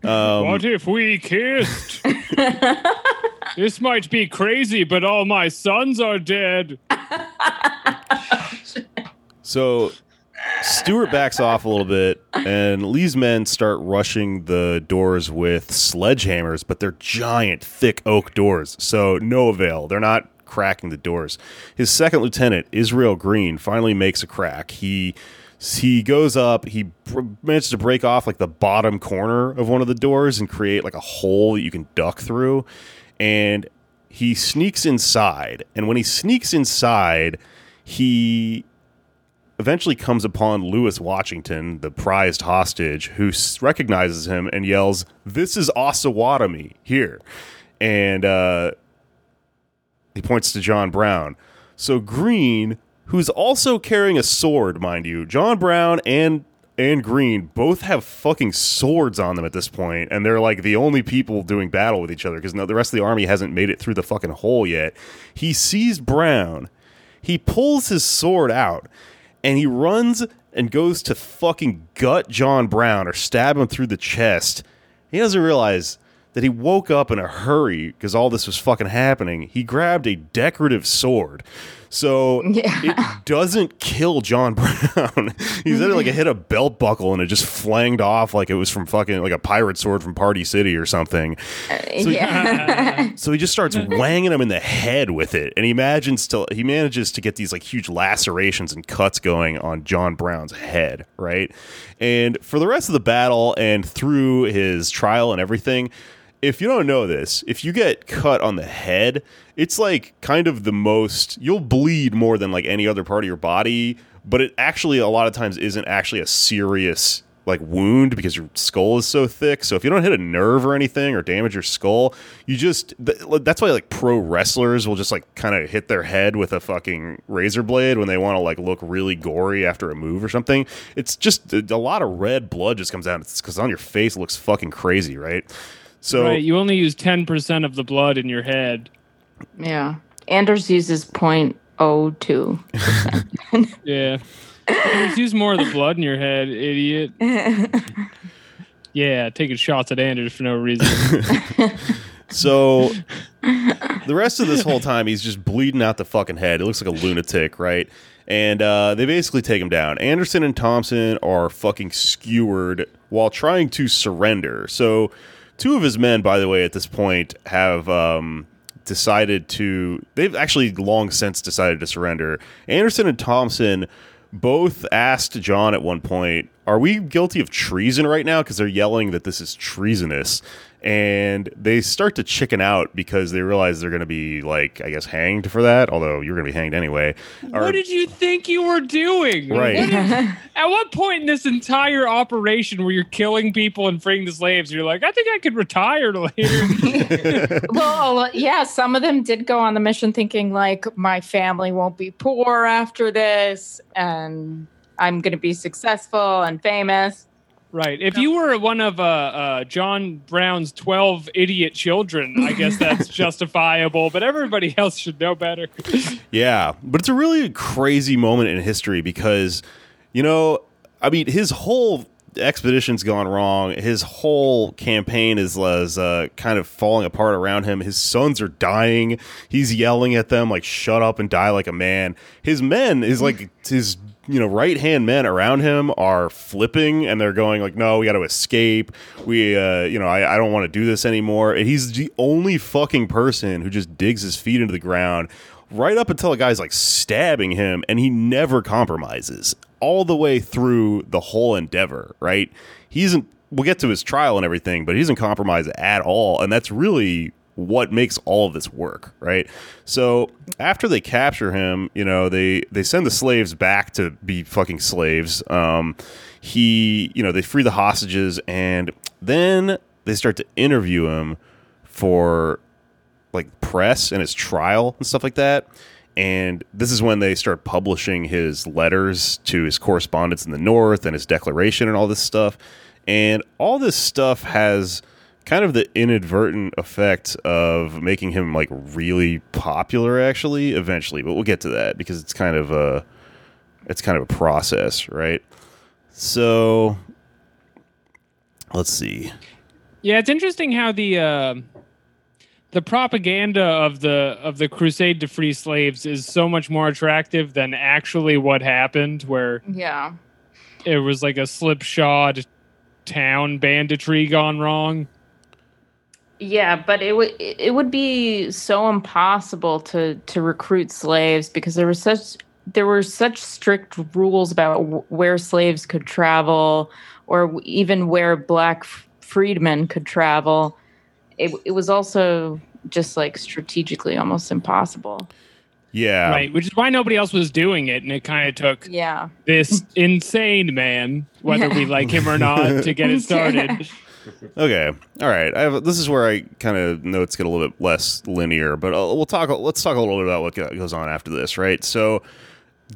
Um, what if we kissed? this might be crazy, but all my sons are dead. So Stuart backs off a little bit, and Lee's men start rushing the doors with sledgehammers, but they're giant, thick oak doors, so no avail. They're not cracking the doors. His second lieutenant, Israel Green, finally makes a crack. He he goes up. He manages to break off like the bottom corner of one of the doors and create like a hole that you can duck through. And he sneaks inside. And when he sneaks inside, he eventually comes upon Lewis Washington, the prized hostage, who recognizes him and yells, "This is Osawatomie here," and uh, he points to John Brown. So Green, who's also carrying a sword, mind you, John Brown and and Green both have fucking swords on them at this point, and they're like the only people doing battle with each other because no, the rest of the army hasn't made it through the fucking hole yet. He sees Brown, he pulls his sword out, and he runs and goes to fucking gut John Brown or stab him through the chest. He doesn't realize that he woke up in a hurry because all this was fucking happening. He grabbed a decorative sword. So Yeah. it doesn't kill John Brown. he said it like it hit a belt buckle and it just flanged off like it was from fucking like a pirate sword from Party City or something. Uh, yeah. So he just starts wanging him in the head with it, and he imagines to he manages to get these like huge lacerations and cuts going on John Brown's head, right? And for the rest of the battle and through his trial and everything, if you don't know this, if you get cut on the head, it's like kind of the most you'll bleed more than like any other part of your body, but it actually a lot of times isn't actually a serious like wound because your skull is so thick. So if you don't hit a nerve or anything or damage your skull, you just th- that's why like pro wrestlers will just like kind of hit their head with a fucking razor blade when they want to like look really gory after a move or something. It's just a, lot of red blood just comes out. It's because on your face it looks fucking crazy, right? So Right, you only use ten percent of the blood in your head. yeah. Anders uses point oh two. Yeah, Just use more of the blood in your head, idiot. Yeah, taking shots at Anders for no reason. So the rest of this whole time, he's just bleeding out the fucking head. He looks like a lunatic, right? And uh, they basically take him down. Anderson and Thompson are fucking skewered while trying to surrender. So two of his men, by the way, at this point have um, decided to. They've actually long since decided to surrender. Anderson and Thompson both asked John at one point, are we guilty of treason right now? Because they're yelling that this is treasonous. And they start to chicken out because they realize they're going to be, like, I guess, hanged for that. Although you're going to be hanged anyway. Or- What did you think you were doing? Right. What did- at what point in this entire operation where you're killing people and freeing the slaves, you're like, I think I could retire later. well, yeah, some of them did go on the mission thinking like my family won't be poor after this and I'm going to be successful and famous. Right. If you were one of uh, uh, John Brown's 12 idiot children, I guess that's justifiable, but everybody else should know better. Yeah, but it's a really crazy moment in history because, you know, I mean, his whole expedition's gone wrong. His whole campaign is is, uh, kind of falling apart around him. His sons are dying. He's yelling at them like, "Shut up and die like a man." His men is like his you know right hand men around him are flipping and they're going like no we got to escape. We uh you know i, I don't want to do this anymore. And he's the only fucking person who just digs his feet into the ground right up until a guy's like stabbing him and he never compromises all the way through the whole endeavor right? He isn't we'll get to his trial and everything but he doesn't compromise at all. And that's really what makes all of this work right so after they capture him you know they they send the slaves back to be fucking slaves um he you know they free the hostages and then they start to interview him for like press and his trial and stuff like that. And this is when they start publishing his letters to his correspondents in the North and his declaration and all this stuff. And all this stuff has kind of the inadvertent effect of making him like really popular actually eventually but we'll get to that because it's kind of a it's kind of a process right so let's see Yeah, it's interesting how the uh, the propaganda of the of the crusade to free slaves is so much more attractive than actually what happened, where Yeah. it was like a slipshod town banditry gone wrong. Yeah, but it would it would be so impossible to to recruit slaves because there was such there were such strict rules about w- where slaves could travel or w- even where black f- freedmen could travel. It it was also just like strategically almost impossible. yeah right, which is why nobody else was doing it, and it kind of took Yeah. this insane man, whether we like him or not, to get it started. Okay. All right. Have, this is where I kind of notes get a little bit less linear, but uh, we'll talk. Let's talk a little bit about what goes on after this, right? So,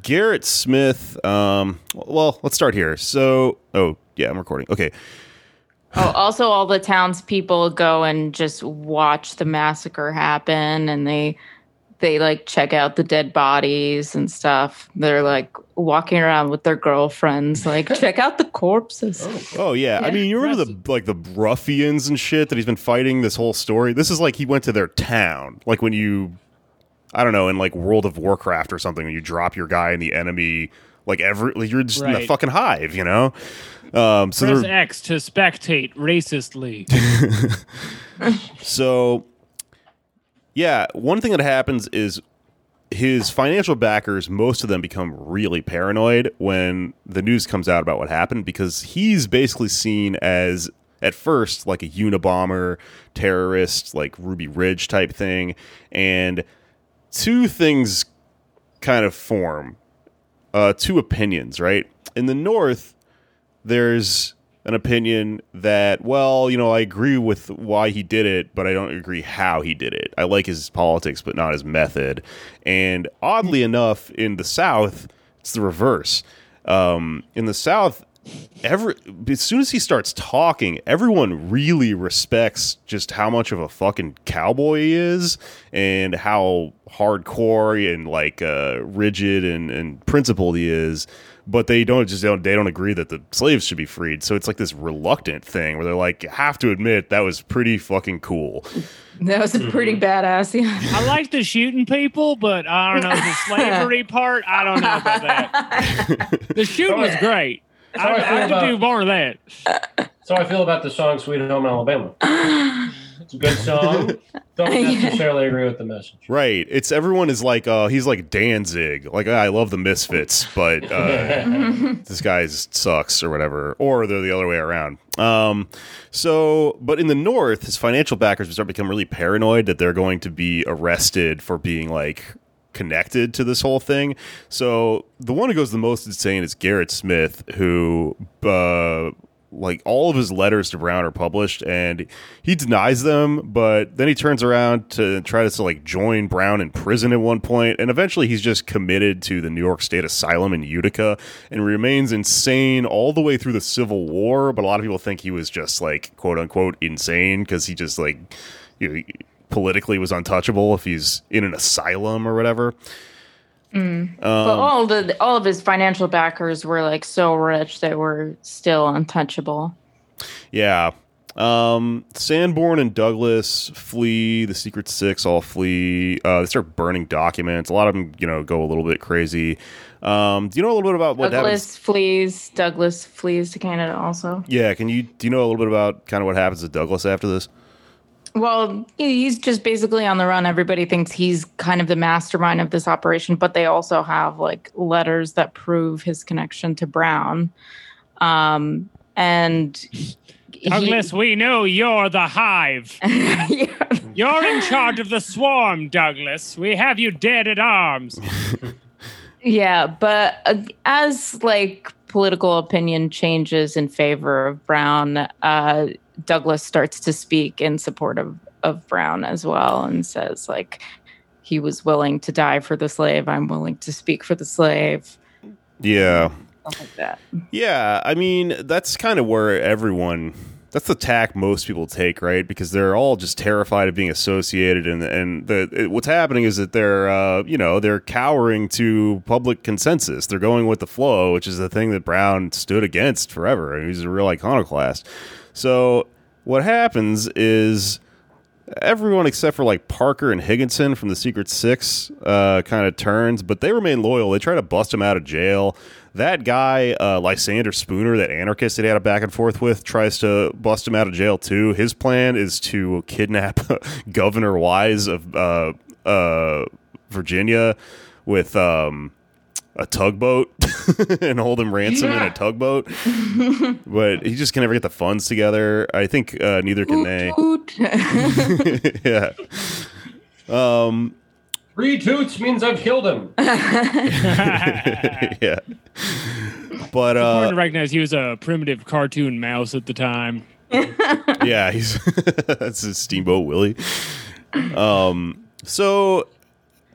Gerrit Smith. Um, well, let's start here. So, oh yeah, I'm recording. Okay. Oh, also all the townspeople go and just watch the massacre happen and they they like check out the dead bodies and stuff. They're like walking around with their girlfriends, like check out the corpses. Oh yeah. I mean, you remember the like the ruffians and shit that he's been fighting this whole story. This is like he went to their town, like when you, I don't know, in like World of Warcraft or something, when you drop your guy in the enemy. Like every, like you're just in the fucking hive, you know. Um, so Press they're X to spectate racistly. So, yeah, one thing that happens is his financial backers, most of them become really paranoid when the news comes out about what happened because he's basically seen as, at first, like a Unabomber terrorist, like Ruby Ridge type thing. And two things kind of form uh, two opinions, right? In the North, there's an opinion that, well, you know, I agree with why he did it, but I don't agree how he did it. I like his politics, but not his method. And oddly enough, in the South, it's the reverse. Um, in the South, every as soon as he starts talking, everyone really respects just how much of a fucking cowboy he is and how hardcore and like uh, rigid and, and principled he is. But they don't just don't they don't agree that the slaves should be freed. So it's like this reluctant thing where they're like, have to admit that was pretty fucking cool. That was a pretty mm-hmm. badass. Yeah. I like the shooting people, but I don't know the slavery part. I don't know about that. The shooting was great. I, how I I feel have to about- do more of that. So I feel about the song "Sweet Home Alabama." It's a good song. Don't necessarily agree with the message. Right. It's everyone is like uh he's like Danzig. Like I love the Misfits, but uh this guy sucks or whatever. Or they're the other way around. Um so but in the north, his financial backers start become really paranoid that they're going to be arrested for being like connected to this whole thing. So the one who goes the most insane is Gerrit Smith, who uh, like all of his letters to Brown are published, and he denies them, but then he turns around to try to like join Brown in prison at one point, and eventually he's just committed to the New York State Asylum in Utica and remains insane all the way through the Civil War. But a lot of people think he was just like quote unquote insane because he just like you know, politically was untouchable if he's in an asylum or whatever. But all the all of his financial backers were like so rich they were still untouchable. Yeah. Um, Sanborn and Douglas flee. The Secret Six all flee. Uh, they start burning documents. A lot of them, you know, go a little bit crazy. Um, do you know a little bit about what happens? Douglas flees. Douglas flees to Canada also. Yeah, can you do you know a little bit about kind of what happens to Douglas after this? Well, he's just basically on the run. Everybody thinks he's kind of the mastermind of this operation, but they also have like letters that prove his connection to Brown. Um, and he- Douglas, we know you're the hive. Yeah. You're in charge of the swarm, Douglas. We have you dead at arms. Yeah, but uh, as like political opinion changes in favor of Brown, uh, Douglas starts to speak in support of, of Brown as well and says like he was willing to die for the slave. I'm willing to speak for the slave. Yeah. Like that. Yeah, I mean, that's kind of where everyone that's the tack most people take, right? Because they're all just terrified of being associated and and the it, what's happening is that they're uh, you know, they're cowering to public consensus. They're going with the flow, which is the thing that Brown stood against forever. He's a real iconoclast. So, what happens is everyone except for like Parker and Higginson from the Secret Six uh, kind of turns, but they remain loyal. They try to bust him out of jail. That guy, uh, Lysander Spooner, that anarchist that he had a back and forth with, tries to bust him out of jail too. His plan is to kidnap Governor Wise of uh, uh, Virginia with um, a tugboat and hold him ransom in a tugboat. but he just can never get the funds together. I think uh, neither can they. Toot, toot. yeah. Um, Three toots means I've killed him. yeah. But Important uh, to recognize he was a primitive cartoon mouse at the time. yeah, he's that's his Steamboat Willie. Um, so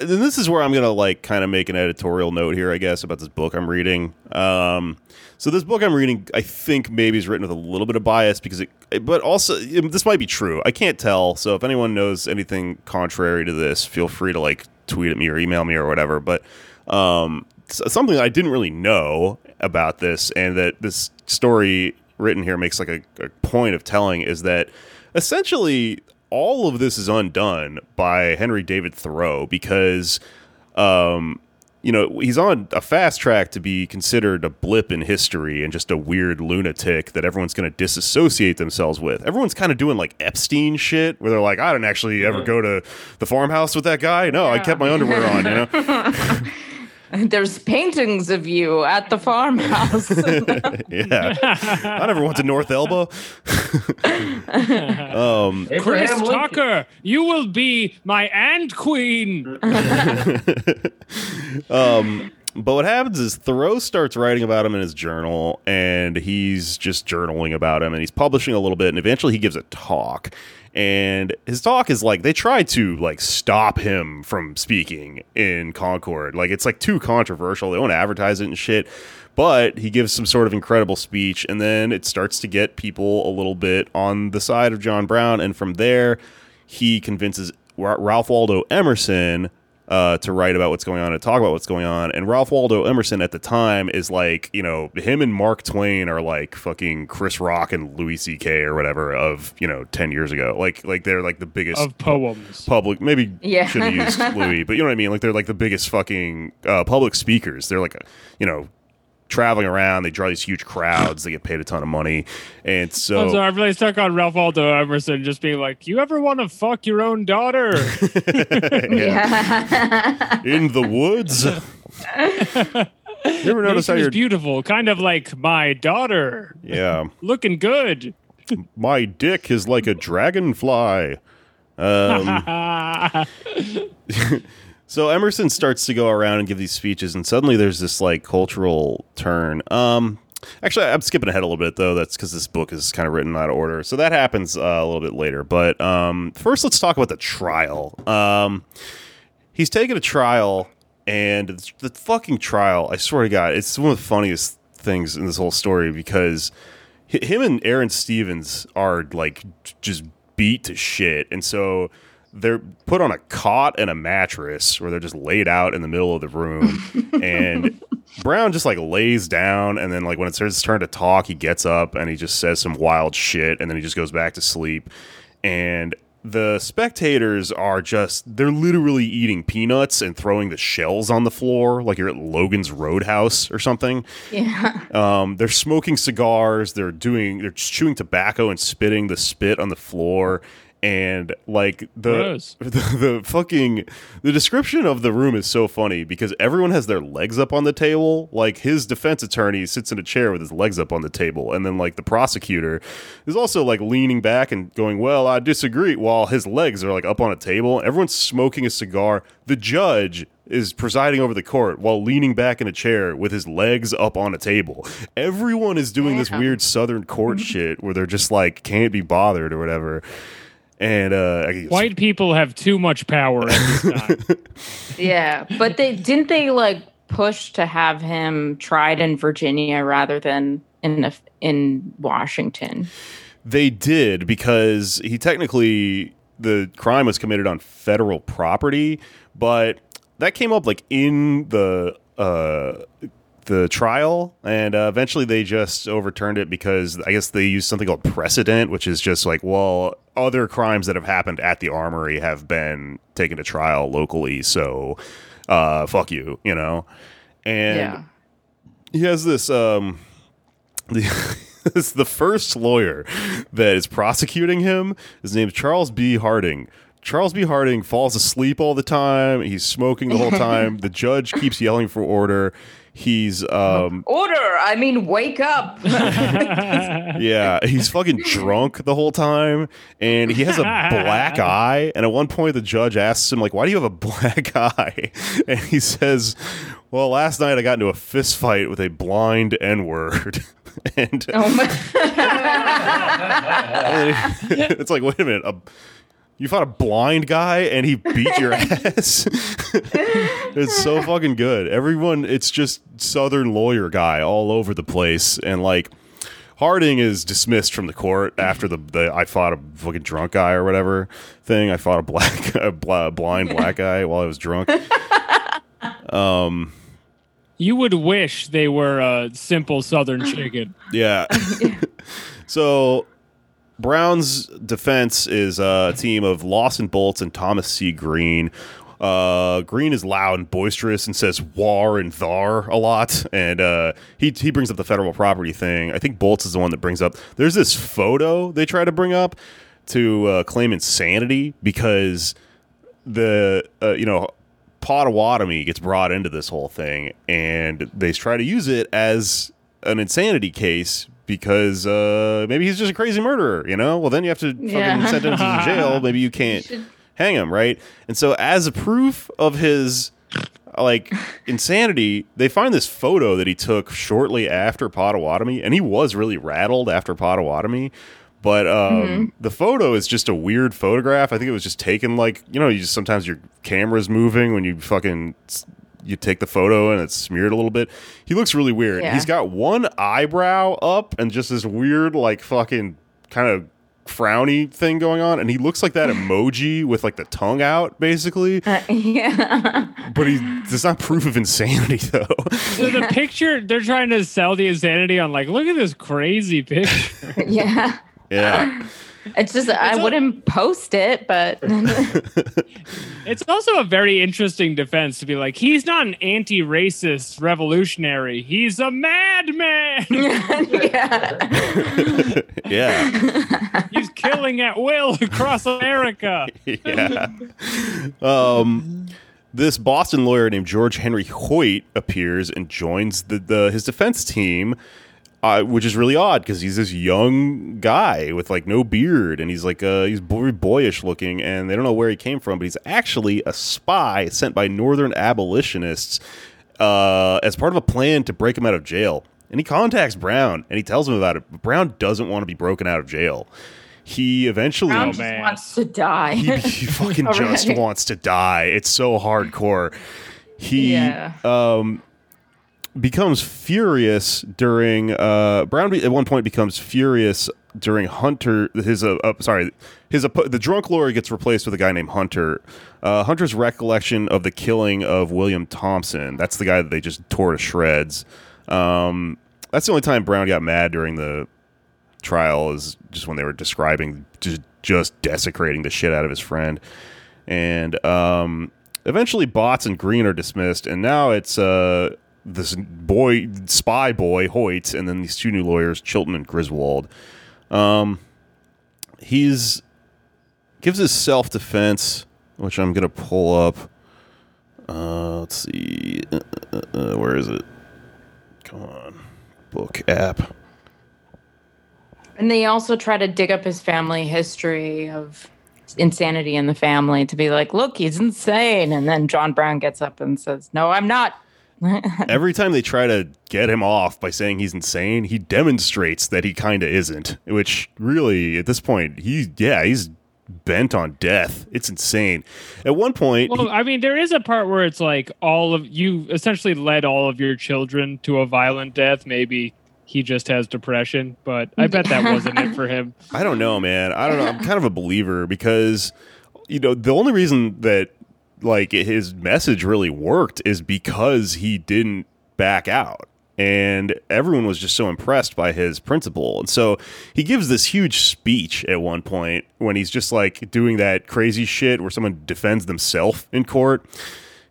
then this is where I'm gonna like kind of make an editorial note here, I guess, about this book I'm reading. Um, so this book I'm reading, I think maybe is written with a little bit of bias because it, but also this might be true. I can't tell. So if anyone knows anything contrary to this, feel free to like tweet at me or email me or whatever. But um, something I didn't really know about this, and that this story written here makes like a, a point of telling is that essentially all of this is undone by Henry David Thoreau because um you know he's on a fast track to be considered a blip in history and just a weird lunatic that everyone's going to disassociate themselves with. Everyone's kind of doing like Epstein shit where they're like I didn't actually ever go to the farmhouse with that guy. No, I kept my underwear on, you know. There's paintings of you at the farmhouse. yeah. I never went to North Elba. um Chris Tucker, you will be my ant queen. Um, but what happens is Thoreau starts writing about him in his journal, and he's just journaling about him, and he's publishing a little bit, and eventually he gives a talk. And his talk is like they try to like stop him from speaking in Concord. Like it's like too controversial. They won't advertise it and shit. But he gives some sort of incredible speech, and then it starts to get people a little bit on the side of John Brown, and from there, he convinces Ralph Waldo Emerson uh, to write about what's going on and talk about what's going on. And Ralph Waldo Emerson at the time is like, you know, him and Mark Twain are like fucking Chris Rock and Louis C.K. or whatever of you know ten years ago. Like like they're like the biggest of poems. public. Maybe Yeah. should have used Louis, but you know what I mean. Like they're like the biggest fucking uh, public speakers. They're like you know. Traveling around. They draw these huge crowds. They get paid a ton of money, and so I'm sorry, I'm really stuck on Ralph Waldo Emerson just being like, "You ever want to fuck your own daughter?" Yeah. in the woods. you ever notice how Nature you're? beautiful, kind of like my daughter, Yeah, looking good. my dick is like a dragonfly. Um, So Emerson starts to go around and give these speeches, and suddenly there's this like cultural turn. Um, actually, I'm skipping ahead a little bit though. That's because this book is kind of written out of order. So that happens uh, a little bit later. But um, first, let's talk about the trial. Um, he's taken a trial, and the fucking trial. I swear to God, it's one of the funniest things in this whole story because him and Aaron Stevens are like just beat to shit, and so they're put on a cot and a mattress where they're just laid out in the middle of the room and brown just like lays down and then like when it's his turn to talk he gets up and he just says some wild shit and then he just goes back to sleep and the spectators are just they're literally eating peanuts and throwing the shells on the floor like you're at logan's roadhouse or something yeah. um, they're smoking cigars. They're doing. They're chewing tobacco and spitting the spit on the floor. And like the, the the fucking the description of the room is so funny because everyone has their legs up on the table. Like his defense attorney sits in a chair with his legs up on the table, and then like the prosecutor is also like leaning back and going, "Well, I disagree," while his legs are like up on a table. Everyone's smoking a cigar. The judge is presiding over the court while leaning back in a chair with his legs up on a table. Everyone is doing this weird southern court shit where they're just like can't be bothered or whatever. And uh I- White people have too much power time. Yeah. But they didn't they like push to have him tried in Virginia rather than in a, in Washington. They did because he technically the crime was committed on federal property, but that came up like in the uh the trial and uh, eventually they just overturned it because I guess they used something called precedent, which is just like, well, other crimes that have happened at the armory have been taken to trial locally, so uh fuck you, you know. And yeah. he has this um the the first lawyer that is prosecuting him his name's charles b. Harding. Charles b. Harding falls asleep all the time. He's smoking the whole time. The judge keeps yelling for order he's um Order. I mean, wake up. yeah he's fucking drunk the whole time and he has a black eye and at one point the judge asks him like why do you have a black eye and he says well last night i got into a fist fight with a blind n-word and oh my. And it's like, wait a minute, a, you fought a blind guy and he beat your ass. it's so fucking good. Everyone, it's just Southern lawyer guy all over the place, and like. Harding is dismissed from the court after the, the I fought a fucking drunk guy or whatever thing. I fought a black a bl- blind black guy while I was drunk. Um, you would wish they were a simple Southern chicken. Yeah. so Brown's defense is a team of Lawson Botts and Thomas C. Green. Uh, Green is loud and boisterous and says "war" and "thar" a lot, and uh, he he brings up the federal property thing. I think Botts is the one that brings up. There's this photo they try to bring up to uh, claim insanity because the uh, you know Potawatomi gets brought into this whole thing, and they try to use it as an insanity case because uh, maybe he's just a crazy murderer. You know, well then you have to fucking Yeah. sentence him to jail. Maybe you can't hang him, right? And so as a proof of his like insanity, they find this photo that he took shortly after Potawatomi, and he was really rattled after Potawatomi. But um, the photo is just a weird photograph. I think it was just taken like you know, you just sometimes your camera's moving when you fucking you take the photo and it's smeared a little bit. He looks really weird. Yeah. He's got one eyebrow up and just this weird like fucking kind of frowny thing going on and he looks like that emoji with like the tongue out basically Uh, yeah. but he there's not proof of insanity though So the picture they're trying to sell the insanity on like, look at this crazy picture. yeah. Yeah. It's just I a- wouldn't post it, but It's also a very interesting defense to be like, he's not an anti-racist revolutionary. He's a madman. yeah. yeah. he's killing at will across America. yeah. Um, this Boston lawyer named George Henry Hoyt appears and joins the, the his defense team, uh, which is really odd because he's this young guy with like no beard and he's like uh, he's very boyish looking and they don't know where he came from, but he's actually a spy sent by Northern abolitionists uh, as part of a plan to break him out of jail. And he contacts Brown and he tells him about it. But Brown doesn't want to be broken out of jail. He eventually Brown Oh, man. wants to die. he, he fucking just wants to die. It's so hardcore. He Yeah. um becomes furious during uh Brown at one point becomes furious during Hunter his uh, uh sorry his the drunk lawyer gets replaced with a guy named Hunter. Uh, Hunter's recollection of the killing of William Thompson. That's the guy that they just tore to shreds. Um, that's the only time Brown got mad during the trial is just when they were describing just, just desecrating the shit out of his friend. And um, eventually, Botts and Green are dismissed, and now it's uh, this boy, spy boy, Hoyt, and then these two new lawyers, Chilton and Griswold. Um, he's gives his self defense, which I'm gonna pull up. Uh, let's see, uh, uh, uh, where is it? Come on, book app. And they also try to dig up his family history of insanity in the family to be like, look, he's insane. And then John Brown gets up and says, No, I'm not. Every time they try to get him off by saying he's insane, he demonstrates that he kind of isn't. Which really, at this point, he yeah, he's bent on death. It's insane. At one point, Well, I mean, there is a part where it's like all of you essentially led all of your children to a violent death. Maybe he just has depression, but I bet that wasn't it for him. I don't know, man. I don't know. I'm kind of a believer because you know the only reason that like his message really worked is because he didn't back out. And everyone was just so impressed by his principle. And so he gives this huge speech at one point when he's just like doing that crazy shit where someone defends themselves in court.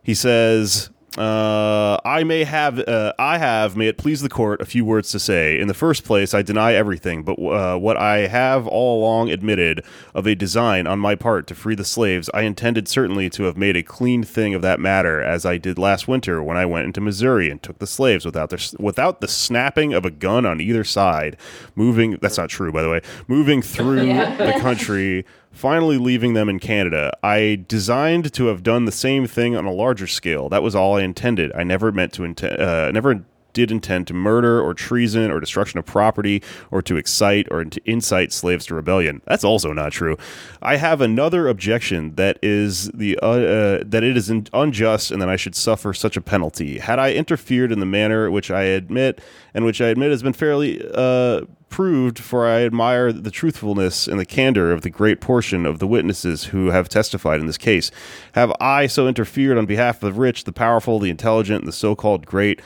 He says, uh, I may have, uh, I have, may it please the court, a few words to say. In the first place, I deny everything, but uh, what I have all along admitted of a design on my part to free the slaves, I intended certainly to have made a clean thing of that matter, as I did last winter when I went into Missouri and took the slaves without their, without the snapping of a gun on either side, moving. That's not true, by the way. Moving through the country finally leaving them in Canada. I designed to have done the same thing on a larger scale. That was all I intended. I never meant to intend, uh, never did intend to murder or treason or destruction of property or to excite or to incite slaves to rebellion. That's also not true. I have another objection that is the uh, uh, that it is unjust and that I should suffer such a penalty. Had I interfered in the manner which I admit and which I admit has been fairly uh, proved, for I admire the truthfulness and the candor of the great portion of the witnesses who have testified in this case. Have I so interfered on behalf of the rich, the powerful, the intelligent, and the so-called great?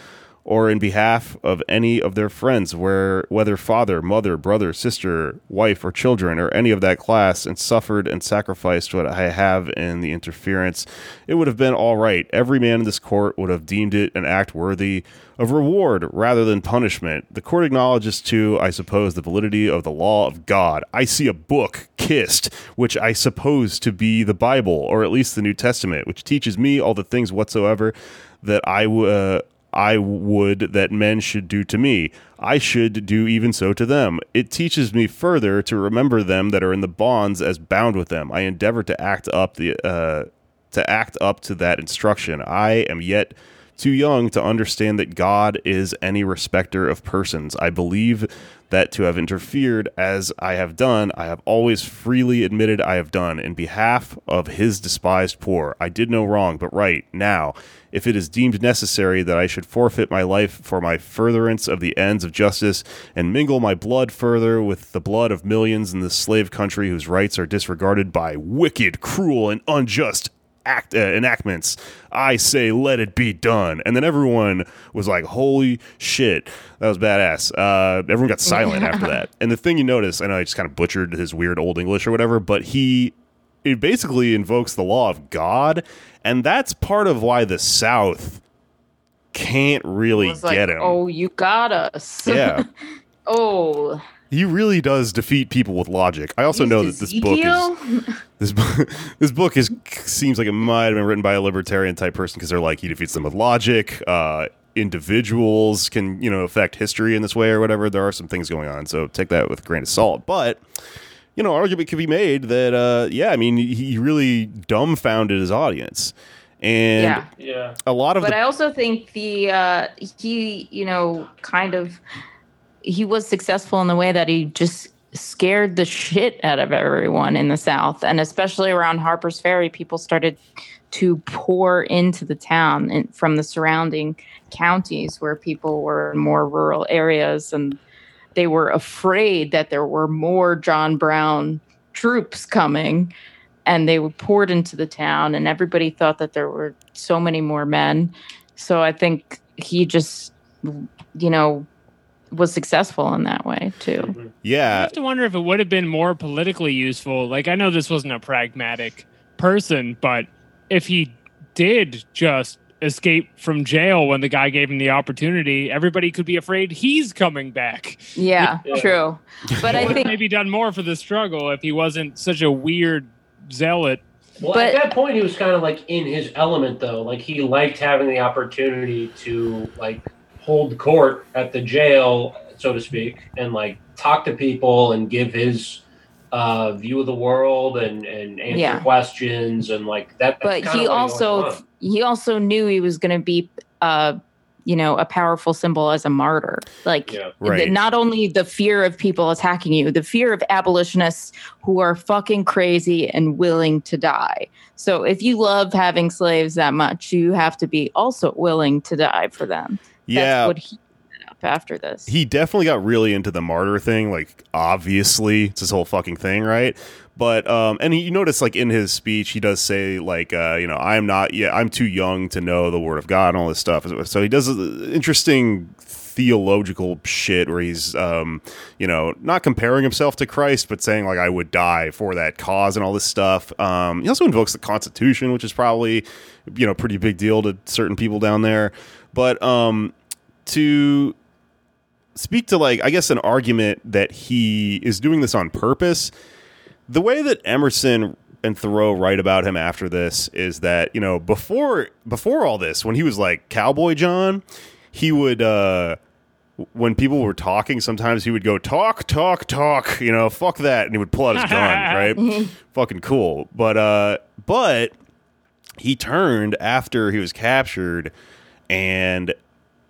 Or in behalf of any of their friends, where whether father, mother, brother, sister, wife, or children, or any of that class, and suffered and sacrificed what I have in the interference, it would have been all right. Every man in this court would have deemed it an act worthy of reward rather than punishment. The court acknowledges, too, I suppose, the validity of the law of God. I see a book, kissed, which I suppose to be the Bible, or at least the New Testament, which teaches me all the things whatsoever that I uh, I would that men should do to me. I should do even so to them. It teaches me further to remember them that are in the bonds as bound with them. I endeavor to act up the uh, to act up to that instruction. I am yet too young to understand that God is any respecter of persons. I believe that to have interfered as I have done, I have always freely admitted I have done in behalf of his despised poor. I did no wrong, but right. Now, if it is deemed necessary that I should forfeit my life for my furtherance of the ends of justice and mingle my blood further with the blood of millions in this slave country whose rights are disregarded by wicked, cruel, and unjust act uh, enactments. I say, let it be done. And then everyone was like, holy shit, that was badass. Uh, everyone got silent after that. And the thing you notice, I know I just kind of butchered his weird old English or whatever, but he it basically invokes the law of God, and that's part of why the South can't really was like, get him. oh, you got us. Yeah. oh, He really does defeat people with logic. I also know that this book is this book, this book is seems like it might have been written by a libertarian type person because they're like he defeats them with logic. Uh, individuals can you know affect history in this way or whatever. There are some things going on, so take that with a grain of salt. But you know, argument could be made that uh, yeah, I mean, he really dumbfounded his audience, and yeah. Yeah. a lot of but the I also think the uh, he, you know, kind of he was successful in the way that he just scared the shit out of everyone in the South, and especially around Harper's Ferry, people started to pour into the town and from the surrounding counties where people were in more rural areas and they were afraid that there were more John Brown troops coming and they were poured into the town and everybody thought that there were so many more men so i think he just you know was successful in that way too Yeah. I have to wonder if it would have been more politically useful. Like, I know this wasn't a pragmatic person, but if he did just escape from jail when the guy gave him the opportunity, everybody could be afraid he's coming back. yeah, Yeah. true but i think maybe done more for the struggle if he wasn't such a weird zealot. Well, But- at that point, he was kind of like in his element, though. Like he liked having the opportunity to like hold court at the jail, so to speak, and like talk to people and give his uh, view of the world and and answer Yeah. questions and like that. but he what he also wanted. He also knew he was going to be uh you know a powerful symbol as a martyr like Yeah. Right. the- not only the fear of people attacking you the fear of abolitionists who are fucking crazy and willing to die so if you love having slaves that much you have to be also willing to die for them yeah. that's what he set up after this. He definitely got really into the martyr thing like obviously it's his whole fucking thing right? But um and he, you notice like in his speech he does say like uh you know i'm not yet i'm too young to know the word of god and all this stuff. So he does uh, interesting theological shit where he's um you know not comparing himself to christ but saying like i would die for that cause and all this stuff. Um he also invokes the constitution which is probably you know pretty big deal to certain people down there. But um to speak to like I guess an argument that he is doing this on purpose. The way that Emerson and Thoreau write about him after this is that you know before before all this when he was like Cowboy John, he would uh when people were talking, sometimes he would go talk, talk, talk. You know, fuck that, and he would pull out his gun. right, fucking cool. But uh, but he turned after he was captured, and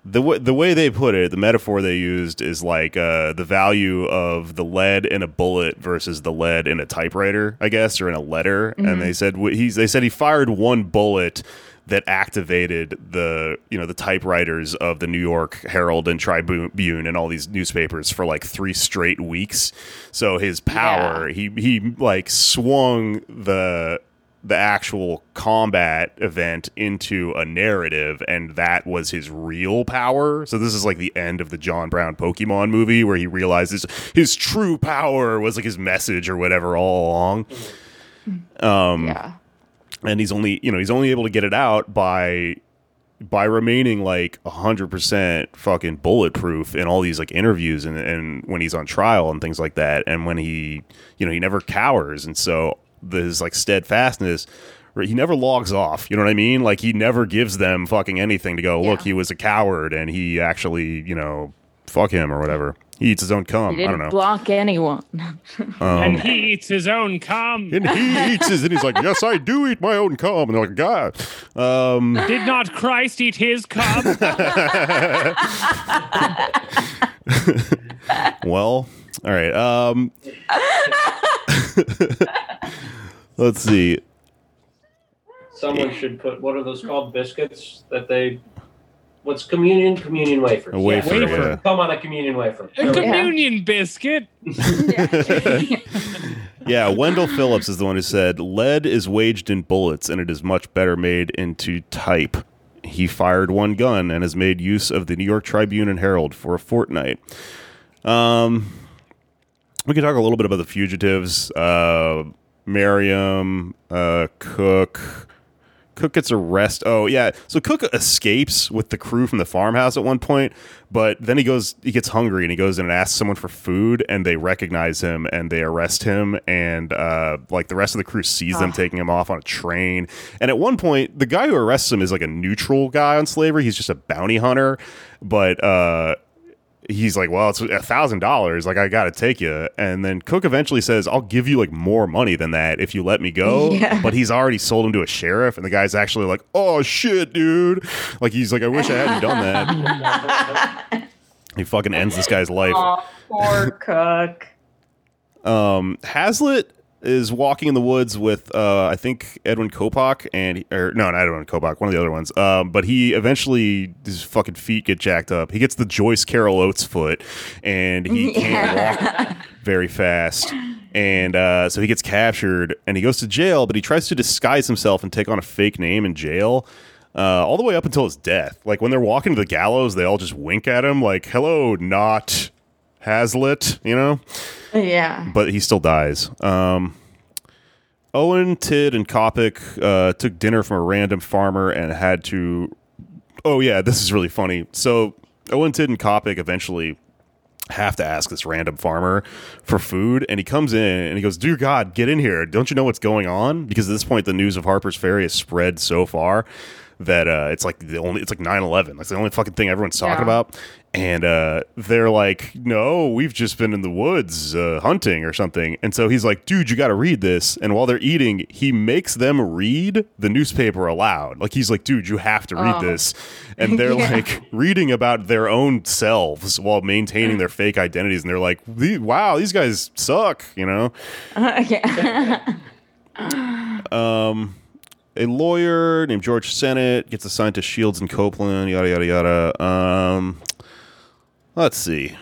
the way the way they put it, the metaphor they used is like uh, the value of the lead in a bullet versus the lead in a typewriter, I guess, or in a letter. And they said wh- he's they said he fired one bullet that activated the you know the typewriters of the New York Herald and Tribune and all these newspapers for like three straight weeks. So his power, he he like swung the the actual combat event into a narrative and that was his real power. So this is like the end of the John Brown Pokemon movie where he realizes his true power was like his message or whatever all along. Um yeah and he's only you know he's only able to get it out by by remaining like 100% fucking bulletproof in all these like interviews and, and when he's on trial and things like that and when he you know he never cowers and so this like steadfastness he never logs off you know what i mean like he never gives them fucking anything to go look Yeah. he was a coward and he actually you know fuck him or whatever he eats his own cum he i didn't don't know block anyone um, and he eats his own cum. and he eats his and he's like yes i do eat my own cum and they're like god um Did not Christ eat his cum? Well, all right. Um, let's see. Someone should put what are those called? Biscuits that they what's communion? Communion wafers. A wafer, Yeah, yeah. Come on a communion wafer. A There we communion biscuit. Yeah, Wendell Phillips is the one who said, Lead is waged in bullets, and it is much better made into type. He fired one gun and has made use of the New York Tribune and Herald for a fortnight. Um, we can talk a little bit about the fugitives. Uh, Meriam, uh, Cook. Cook gets arrested. Oh yeah, so Cook escapes with the crew from the farmhouse at one point, but then he goes, he gets hungry and he goes in and asks someone for food, and they recognize him and they arrest him, and uh, like the rest of the crew sees them taking him off on a train, and at one point the guy who arrests him is like a neutral guy on slavery. He's just a bounty hunter, but uh, he's like, well, it's a thousand dollars. Like, I got to take you. And then Cook eventually says, I'll give you like more money than that if you let me go. Yeah. But he's already sold him to a sheriff. And the guy's actually like, oh shit, dude. Like, he's like, I wish I hadn't done that. he fucking ends this guy's life. Aw, poor Cook. Um, Hazlett is walking in the woods with uh, I think Edwin Coppoc and or no, not Edwin Coppoc, one of the other ones. Um, but he eventually his fucking feet get jacked up. He gets the Joyce Carol Oates foot, and he can't walk very fast. And uh, so he gets captured and he goes to jail, but he tries to disguise himself and take on a fake name in jail. Uh, all the way up until his death. Like when they're walking to the gallows, they all just wink at him, like "Hello, not Hazlett," you know Yeah. but he still dies. Um, Owen, Tidd, and Coppoc uh, took dinner from a random farmer and had to. Oh yeah, this is really funny. So Owen, Tidd, and Coppoc eventually have to ask this random farmer for food, and he comes in and he goes, "Dear God, get in here! Don't you know what's going on?" Because at this point, the news of Harper's Ferry has spread so far that uh, it's like the only it's like 9-11 that's the only fucking thing everyone's talking Yeah. about and uh, they're like no we've just been in the woods uh, hunting or something and so he's like dude you got to read this and while they're eating he makes them read the newspaper aloud like he's like dude you have to read Oh. this and they're Yeah. like reading about their own selves while maintaining their fake identities and they're like wow these guys suck you know yeah. um, a lawyer named George Sennott gets assigned to Shields and Copeland, yada yada yada. Um, let's see.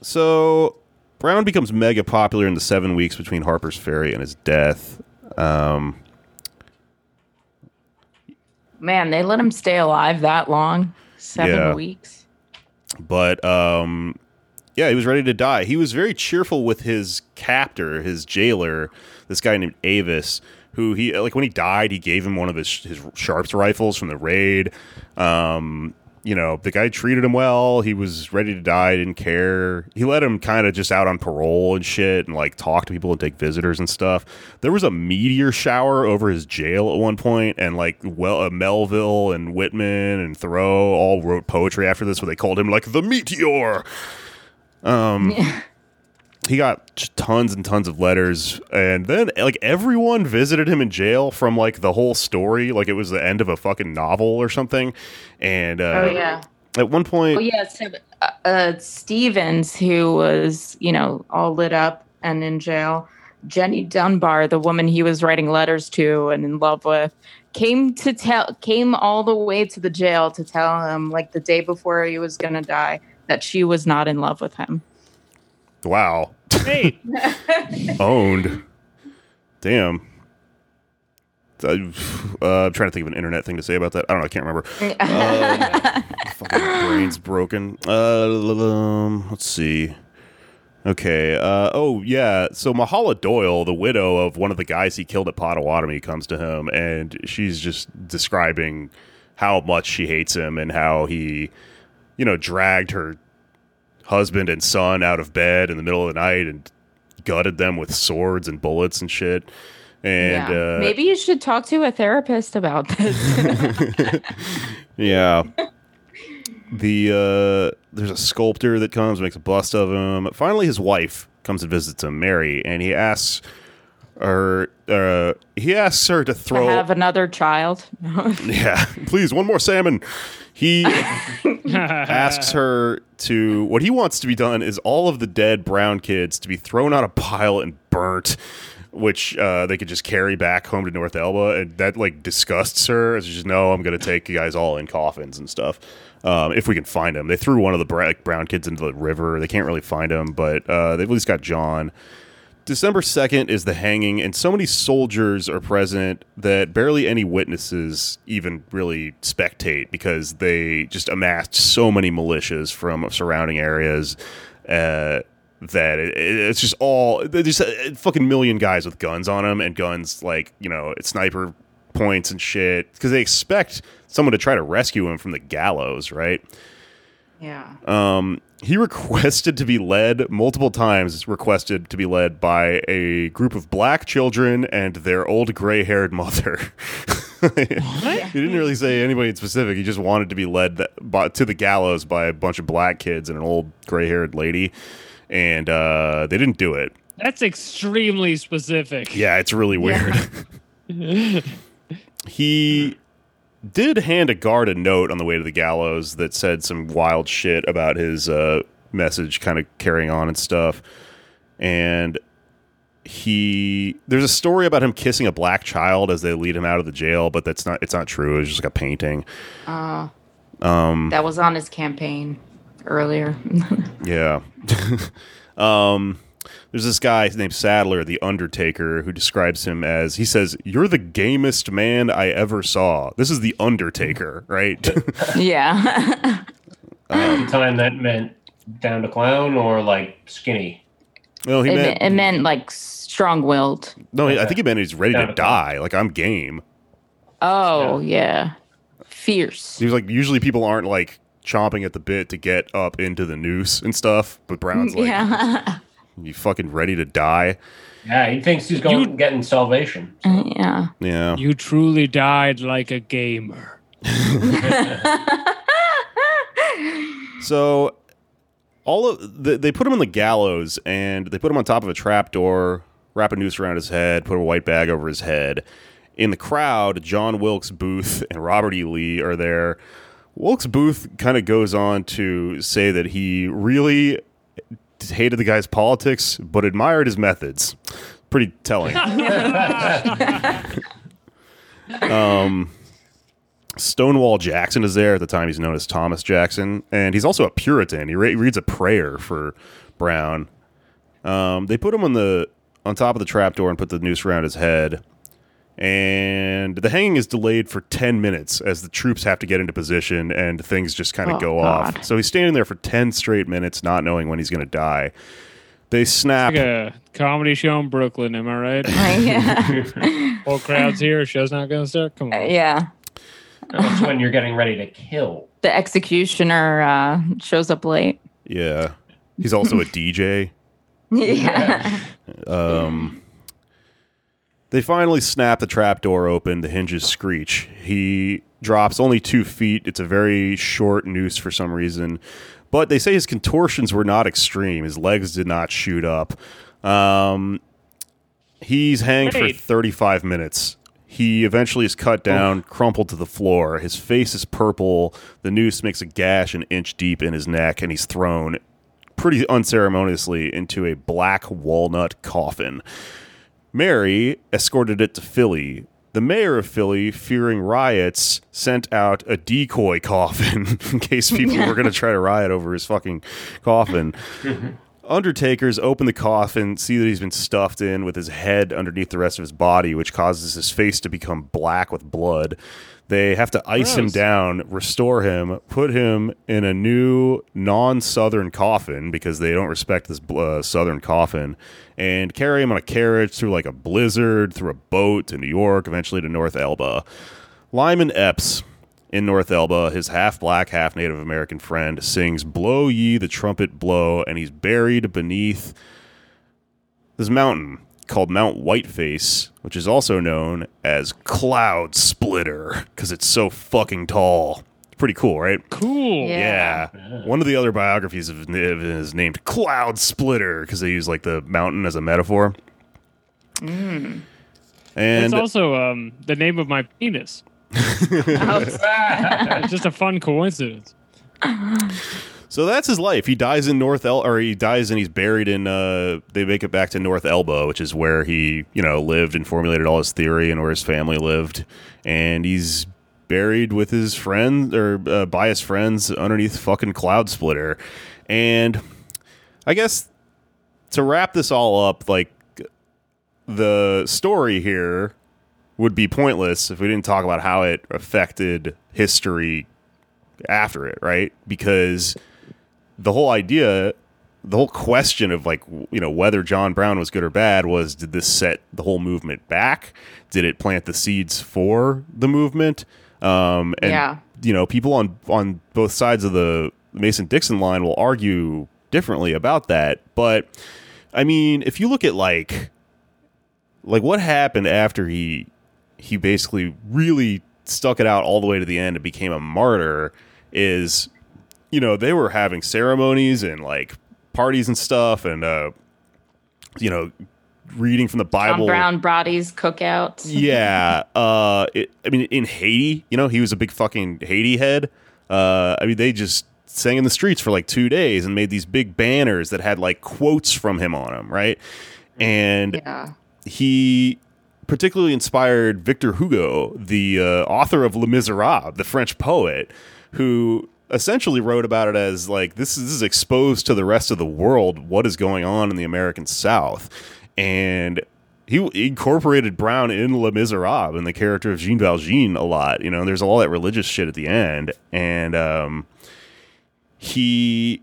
So Brown becomes mega popular in the seven weeks between Harper's Ferry and his death. Um, Man, they let him stay alive that long. Seven Yeah. weeks. but um, yeah, he was ready to die. He was very cheerful with his captor, his jailer, this guy named Avis, who he like when he died, he gave him one of his his Sharps rifles from the raid. Um, you know, the guy treated him well. He was ready to die. Didn't care. He let him kind of just out on parole and shit, and like talk to people and take visitors and stuff. There was a meteor shower over his jail at one point, and like well, uh, Melville and Whitman and Thoreau all wrote poetry after this, where they called him like the meteor. Um, he got tons and tons of letters and then like everyone visited him in jail from like the whole story like it was the end of a fucking novel or something and uh Oh yeah. at one point Oh yeah. So, uh, uh, Stevens, who was you know all lit up and in jail, Jenny Dunbar, the woman he was writing letters to and in love with, came to tell came all the way to the jail to tell him like the day before he was gonna die that she was not in love with him. Wow Hey, owned damn Uh, I'm trying to think of an internet thing to say about that. I don't know. I can't remember. Um, fucking brain's broken. Uh, um, let's see. Okay. Uh, oh, yeah. So Mahala Doyle, the widow of one of the guys he killed at Potawatomi, comes to him, and she's just describing how much she hates him and how he, you know, dragged her husband and son out of bed in the middle of the night and gutted them with swords and bullets and shit. And yeah. uh, Maybe you should talk to a therapist about this. Yeah. The uh there's a sculptor that comes, makes a bust of him. Finally his wife comes and visits him, Mary, and he asks her uh he asks her to to throw have another child. Yeah, please, one more salmon. He asks her to what he wants to be done is all of the dead brown kids to be thrown on a pile and burnt which uh, they could just carry back home to North Elba, and that like disgusts her. It's just no, I'm gonna take you guys all in coffins and stuff. Um, if we can find them, they threw one of the brown kids into the river. They can't really find him, but uh, they've at least got John. December 2nd is the hanging, and so many soldiers are present that barely any witnesses even really spectate because they just amassed so many militias from surrounding areas uh, that it, it's just all they're just a fucking million guys with guns on them and guns like, you know, sniper points and shit because they expect someone to try to rescue him from the gallows, right? Yeah. Um, he requested to be led multiple times. Requested to be led by a group of black children and their old gray-haired mother. he didn't really say anybody in specific. He just wanted to be led th- by, to the gallows by a bunch of black kids and an old gray-haired lady, and uh, they didn't do it. That's extremely specific. Yeah, it's really weird. he did hand a guard a note on the way to the gallows that said some wild shit about his uh, message kind of carrying on and stuff. And he there's a story about him kissing a black child as they lead him out of the jail, but that's not it's not true. It's just like a painting. Uh, Um that was on his campaign earlier. Yeah. um, there's this guy named Sadler, the Undertaker, who describes him as he says, "You're the gamest man I ever saw." This is the Undertaker, right? yeah. At um, the time that meant down to clown or like skinny. no, he it, meant it meant like strong willed. no. I think he meant he's ready Down to to clown. die. Like I'm game. Oh, yeah. Fierce. He was like, usually people aren't like chomping at the bit to get up into the noose and stuff, but Brown's like, yeah. "You fucking ready to die?" Yeah, he thinks he's going You- getting salvation. Uh, yeah. Yeah. You truly died like a gamer. So all of the, they put him in the gallows and they put him on top of a trap door, wrap a noose around his head, put a white bag over his head. In the crowd, John Wilkes Booth and Robert E. Lee are there. Wilkes Booth kind of goes on to say that he really hated the guy's politics, but admired his methods. Pretty telling. um, Stonewall Jackson is there at the time. He's known as Thomas Jackson, and he's also a Puritan. He re- reads a prayer for Brown. Um, they put him on the on top of the trapdoor and put the noose around his head. And the hanging is delayed for 10 minutes as the troops have to get into position and things just kind of Oh, go God. off. So he's standing there for 10 straight minutes, not knowing when he's going to die. They snap. Like a comedy show in Brooklyn, am I right? yeah. Whole crowd's here. Show's not going to start. Come on. yeah. That's when you're getting ready to kill. The executioner uh, shows up late. Yeah. He's also a DJ. Yeah. Um, they finally snap the trapdoor open. The hinges screech. He drops only two feet. It's a very short noose for some reason. But they say his contortions were not extreme. His legs did not shoot up. Um, he's hanged Great. for 35 minutes. He eventually is cut down, crumpled to the floor. His face is purple. The noose makes a gash an inch deep in his neck, and he's thrown pretty unceremoniously into a black walnut coffin. Mary escorted it to Philly. The mayor of Philly, fearing riots, sent out a decoy coffin in case people were going to try to riot over his fucking coffin. Undertakers open the coffin, see that he's been stuffed in with his head underneath the rest of his body, which causes his face to become black with blood. They have to ice him down, restore him, put him in a new non-southern coffin because they don't respect this uh, southern coffin, and carry him on a carriage through like a blizzard, through a boat to New York, eventually to North Elba. Lyman Epps in North Elba, his half black, half Native American friend sings Blow Ye the Trumpet Blow, and he's buried beneath this mountain called Mount Whiteface, which is also known as Cloud Splitter because it's so fucking tall. Pretty cool, right? Cool. Yeah. Yeah. One of the other biographies of Niv is named Cloud Splitter because they use like the mountain as a metaphor. And It's also um, the name of my penis. Oh, It's just a fun coincidence. So that's his life. He dies in North El, or he dies and he's buried in. Uh, they make it back to North Elba, which is where he, you know, lived and formulated all his theory and where his family lived. And he's buried with his friend or uh, by his friends underneath fucking Cloud Splitter. And I guess to wrap this all up, like the story here would be pointless if we didn't talk about how it affected history after it, right? Because the whole idea, the whole question of like, you know, whether John Brown was good or bad was did this set the whole movement back? Did it plant the seeds for the movement? Um, and, Yeah. you know, people on, on both sides of the Mason Dixon line will argue differently about that. But I mean, if you look at like, like what happened after he he basically really stuck it out all the way to the end and became a martyr is you know they were having ceremonies and like parties and stuff and uh you know reading from the John bible Brown Brody's cookouts. yeah uh it, i mean in haiti you know he was a big fucking haiti head uh i mean they just sang in the streets for like two days and made these big banners that had like quotes from him on them right and Yeah. he particularly inspired Victor Hugo, the uh, author of Les Miserables, the French poet, who essentially wrote about it as like this is, this is exposed to the rest of the world what is going on in the American South, and he incorporated Brown in Les Miserables and the character of Jean Valjean a lot. You know, there's all that religious shit at the end, and um, he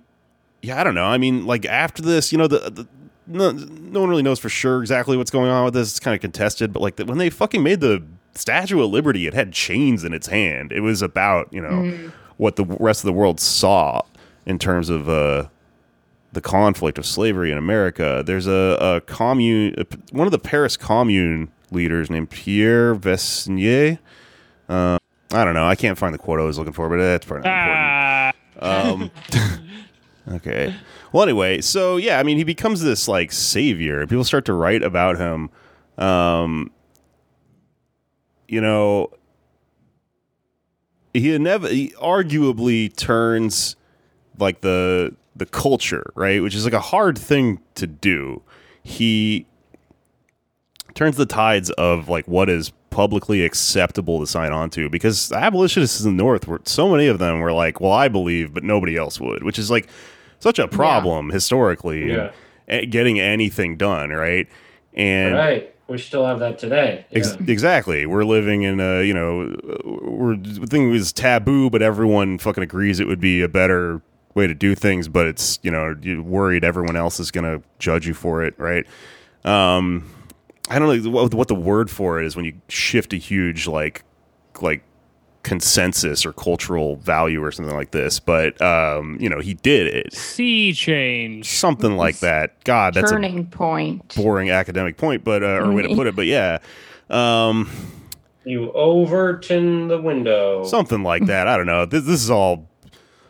yeah, I don't know. I mean, like after this, you know, the, the no, no one really knows for sure exactly what's going on with this. It's kind of contested, but like the, when they fucking made the Statue of Liberty, it had chains in its hand. It was about you know what the rest of the world saw in terms of uh, the conflict of slavery in America. There's a, a commune, one of the Paris Commune leaders named Pierre Vésinier. Uh, I don't know. I can't find the quote I was looking for, but that's probably not important. Ah, Um, okay. Well, anyway, so yeah, I mean, he becomes this like savior. People start to write about him. Um, you know, he he arguably turns like the the culture right, which is like a hard thing to do. He turns the tides of like what is publicly acceptable to sign on to because abolitionists in the north were so many of them were like well i believe but nobody else would which is like such a problem historically Yeah. in eh, getting anything done right and right. We still have that today. Ex- exactly. We're living in a, you know, we're the thing is taboo, but everyone fucking agrees it would be a better way to do things. But it's, you know, you're worried everyone else is going to judge you for it, right? Um, I don't know what, what the word for it is when you shift a huge like, like consensus or cultural value or something like this. But um, you know, he did it, sea change. something like that. God, that's a Turning point. boring academic point, but uh, or way to put it. But yeah. Um, You overturn the window. something like that. I don't know. This, this is all.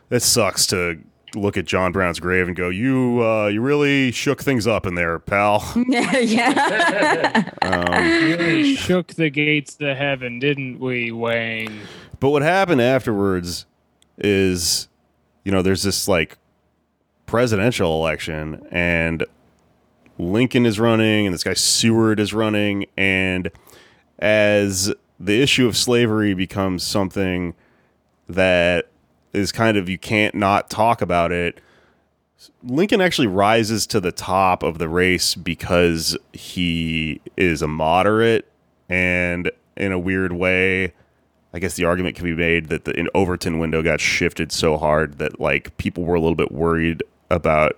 This sucks to look at John Brown's grave and go, "You, uh, you really shook things up in there, pal." yeah. Um, Really shook the gates to heaven, didn't we, Wayne? but what happened afterwards is, you know, there's this like presidential election, and Lincoln is running, and this guy Seward is running, and as the issue of slavery becomes something that is kind of you can't not talk about it. Lincoln actually rises to the top of the race because he is a moderate and in a weird way I guess the argument can be made that the in Overton window got shifted so hard that like people were a little bit worried about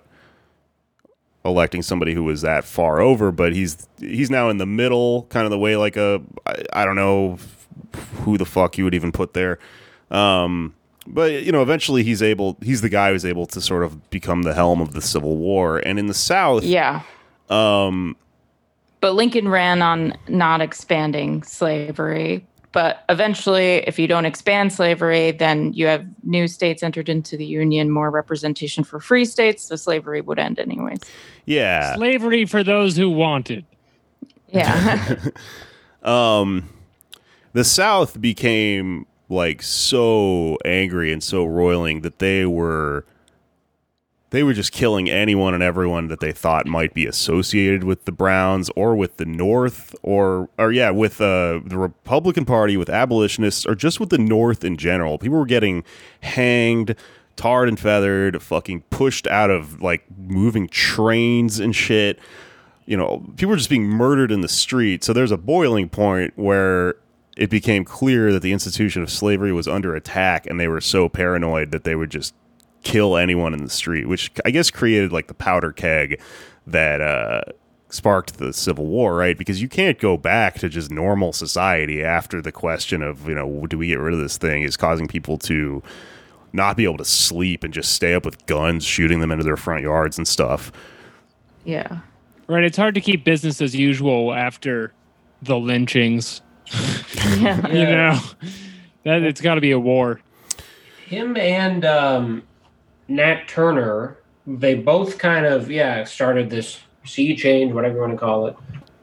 electing somebody who was that far over, but he's he's now in the middle, kind of the way like a I, I don't know who the fuck you would even put there. Um, but you know, eventually he's able. He's the guy who's able to sort of become the helm of the Civil War. And in the South, yeah. um, But Lincoln ran on not expanding slavery. But eventually, if you don't expand slavery, then you have new states entered into the Union, more representation for free states, so slavery would end anyways. yeah, Slavery for those who wanted. Yeah. um, the South became like so angry and so roiling that they were they were just killing anyone and everyone that they thought might be associated with the Browns or with the North or or yeah, with uh, the Republican Party, with abolitionists, or just with the North in general. People were getting hanged, tarred and feathered, fucking pushed out of like moving trains and shit. You know, people were just being murdered in the street. So there's a boiling point where it became clear that the institution of slavery was under attack and they were so paranoid that they would just kill anyone in the street, which I guess created like the powder keg that uh, sparked the Civil War, right? Because you can't go back to just normal society after the question of, you know, do we get rid of this thing is causing people to not be able to sleep and just stay up with guns, shooting them into their front yards and stuff. Yeah. Right. It's hard to keep business as usual after the lynchings. Yeah. You know, that it's got to be a war. him and um, Nat Turner, they both kind of yeah started this sea change, whatever you want to call it,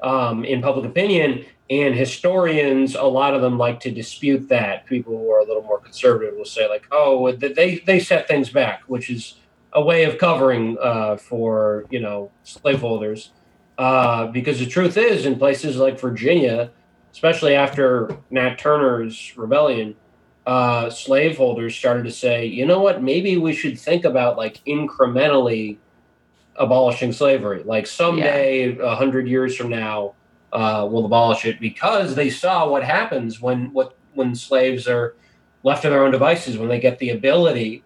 um, in public opinion. And historians, a lot of them like to dispute that. People who are a little more conservative will say like, "Oh, they they set things back," which is a way of covering uh, for you know slaveholders. Uh, because the truth is, in places like Virginia, especially after Nat Turner's rebellion, uh, slaveholders started to say, you know what, maybe we should think about like incrementally abolishing slavery. Like someday, a hundred years from now, uh, we'll abolish it because they saw what happens when what when slaves are left to their own devices when they get the ability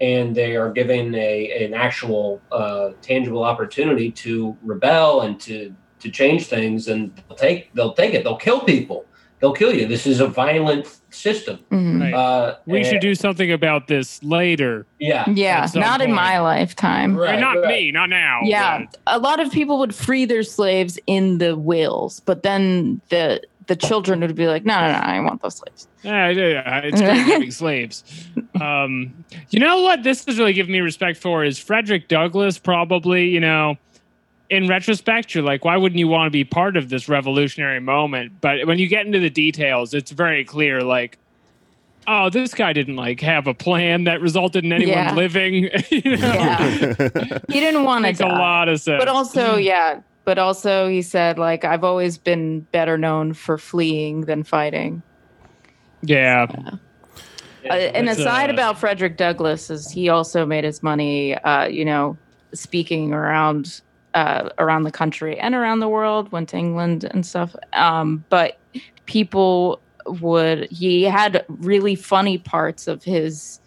and they are given a an actual uh, tangible opportunity to rebel and to to change things and they'll take they'll take it they'll kill people they'll kill you this is a violent system Mhm. Right. uh, we and- should do something about this later. yeah Yeah. At some Not in my lifetime. Right, not right. me, not now. Yeah, but- a lot of people would free their slaves in the wills, but then the the children would be like, "No, no, no, I want those slaves." Yeah, yeah, it's great having slaves. Um, you know what? This is really giving me respect for is Frederick Douglass. Probably, you know, in retrospect, you're like, why wouldn't you want to be part of this revolutionary moment? But when you get into the details, it's very clear. Like, oh, this guy didn't like have a plan that resulted in anyone Yeah. living. you know, Yeah, he didn't want to makes a lot of sense. But also, yeah, but also he said like, "I've always been better known for fleeing than fighting." yeah, Uh, an That's, aside uh, about Frederick Douglass is he also made his money, uh, you know, speaking around uh, around the country and around the world. Went to England and stuff. Um, but people would he had really funny parts of his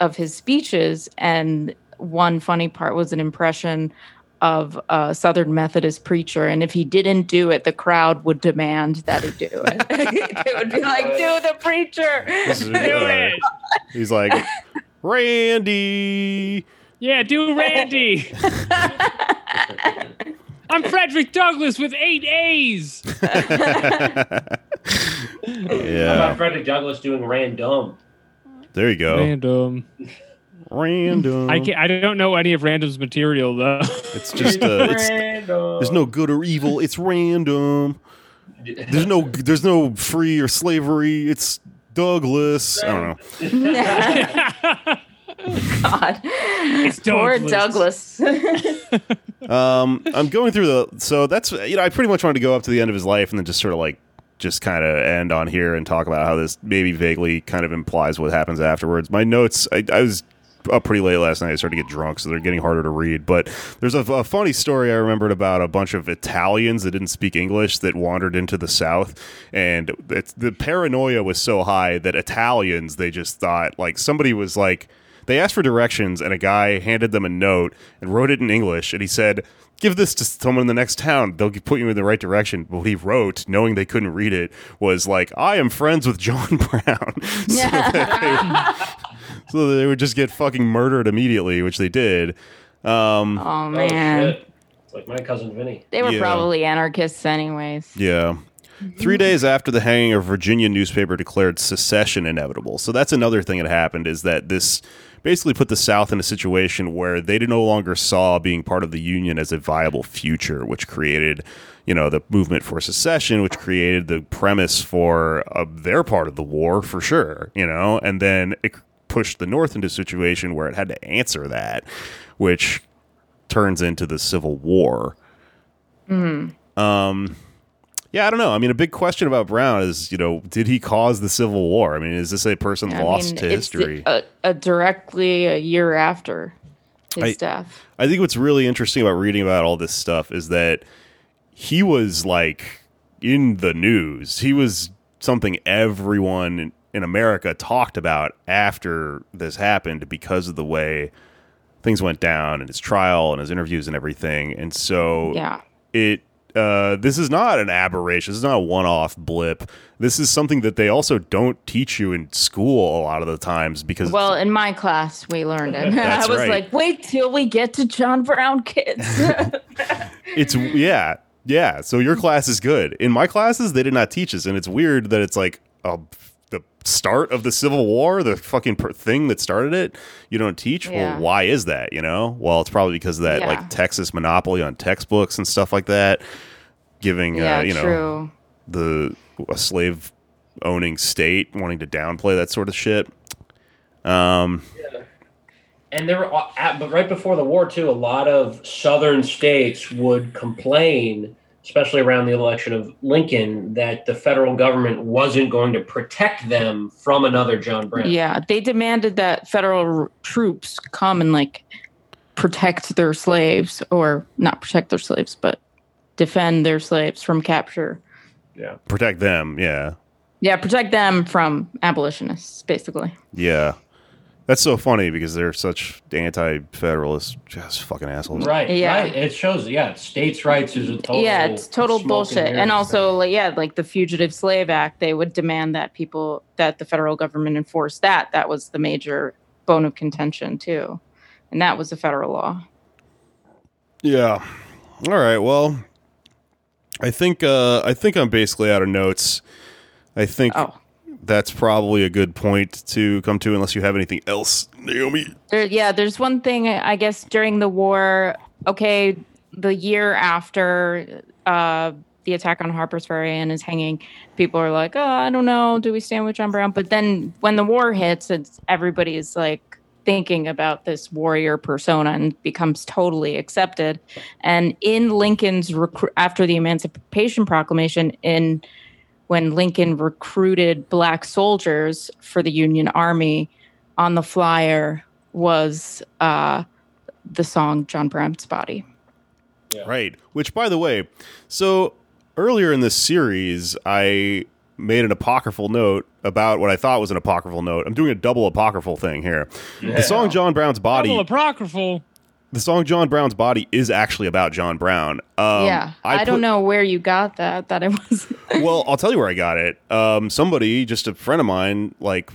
of his speeches, and one funny part was an impression of a Southern Methodist preacher, and if he didn't do it, the crowd would demand that he do it. it would be like, "Do the preacher." Do uh, it. he's like, Randy. Yeah, do Randy. I'm Frederick Douglass with eight A's. How yeah, about Frederick Douglass doing random? there you go. Random. Random. I can't, I don't know any of Random's material though. It's just uh, it's, random. there's no good or evil. It's random. There's no there's no free or slavery. It's Douglass. I don't know. God. Poor Douglass. Douglass. Um, I'm going through the so that's you know I pretty much wanted to go up to the end of his life and then just sort of like just kind of end on here and talk about how this maybe vaguely kind of implies what happens afterwards. My notes I, I was up pretty late last night. I started to get drunk, so they're getting harder to read. But there's a, a funny story I remembered about a bunch of Italians that didn't speak English that wandered into the South, and it's, the paranoia was so high that Italians they just thought like somebody was like they asked for directions, and a guy handed them a note and wrote it in English, and he said. Give this to someone in the next town. They'll put you in the right direction. But what he wrote, knowing they couldn't read it, was like, "I am friends with John Brown." so, that they, so they would just get fucking murdered immediately, which they did. Um, Oh Oh, man. shit. It's like my cousin Vinny. They were Yeah. probably anarchists anyways. Yeah. Three days after the hanging, a Virginia newspaper declared secession inevitable. So that's another thing that happened is that this basically put the South in a situation where they no longer saw being part of the Union as a viable future, which created, you know, the movement for secession, which created the premise for uh, their part of the war for sure, you know, and then it pushed the North into a situation where it had to answer that, which turns into the Civil War. Um, yeah, I don't know. I mean, a big question about Brown is, you know, did he cause the Civil War? I mean, is this a person I lost mean, to it's the- history? a, a directly a year after his I- death. I think what's really interesting about reading about all this stuff is that he was like in the news. He was something everyone in, in America talked about after this happened because of the way things went down and his trial and his interviews and everything. And so Yeah. it uh, this is not an aberration. This is not a one-off blip. This is something that they also don't teach you in school a lot of the times because Well, in my class, we learned it. I was right. like, wait till we get to John Brown kids. it's yeah yeah so your class is good in my classes they did not teach us and it's weird that it's like a, the start of the civil war the fucking per- thing that started it you don't teach? Yeah. well why is that you know? Well it's probably because of that Yeah. like texas monopoly on textbooks and stuff like that giving yeah, uh, you know the a slave owning state wanting to downplay that sort of shit. Um And there were, uh, at, but right before the war too, a lot of southern states would complain, especially around the election of Lincoln, that the federal government wasn't going to protect them from another John Brown. Yeah, they demanded that federal r- troops come and like protect their slaves, or not protect their slaves, but defend their slaves from capture. Yeah, protect them yeah Yeah, protect them from abolitionists, basically. Yeah. That's so funny because they're such anti-federalist, just fucking assholes. Right. Yeah. Right. It shows. Yeah. States' rights is a total. yeah, it's total smoke and bullshit. And also, like, yeah, like the Fugitive Slave Act, they would demand that people that the federal government enforce that. That was the major bone of contention too, and that was a federal law. Yeah. All right. Well, I think uh, I think I'm basically out of notes. I think Oh, that's probably a good point to come to, unless you have anything else, Naomi. There, yeah, there's one thing I guess during the war. Okay, the year after uh, the attack on Harper's Ferry and is hanging, people are like, "Oh, I don't know, do we stand with John Brown?" But then when the war hits, it's everybody is like thinking about this warrior persona and becomes totally accepted. And in Lincoln's recru- after the Emancipation Proclamation, in when Lincoln recruited black soldiers for the Union Army, on the flyer was uh, the song John Brown's Body. Right. Which, by the way, so earlier in this series, I made an apocryphal note about what I thought was an apocryphal note. I'm doing a double apocryphal thing here. The song John Brown's Body. Double apocryphal. The song John Brown's Body is actually about John Brown. Um, yeah, I, put- don't know where you got that. That it was. well, I'll tell you where I got it. Um, somebody, just a friend of mine, like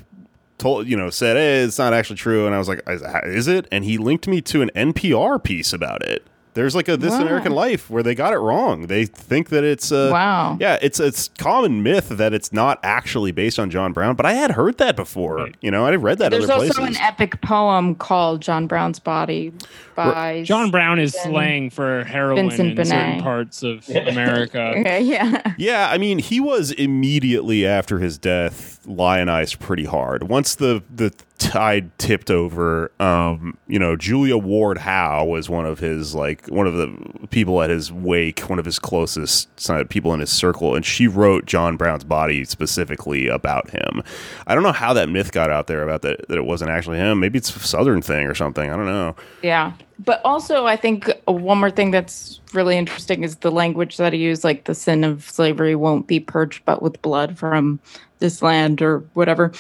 told you know said, "Hey, it's not actually true," and I was like, "Is- "Is it?" And he linked me to an NPR piece about it. There's like a This Wow. American Life where they got it wrong. They think that it's uh, Wow. Yeah, it's it's common myth that it's not actually based on John Brown, but I had heard that before. You know, I'd read that There's other also places. an epic poem called John Brown's Body by John Brown is Then slang for heroin Vincent in certain parts of America. Okay, yeah. Yeah, I mean, he was immediately after his death lionized pretty hard. Once the the tide tipped over, um, you know, Julia Ward Howe was one of his like one of the people at his wake, one of his closest people in his circle, and she wrote John Brown's body specifically about him. I don't know how that myth got out there about that that it wasn't actually him. Maybe it's a southern thing or something. I don't know. Yeah. But also, I think one more thing that's really interesting is the language that he used, like the sin of slavery won't be purged but with blood from this land or whatever.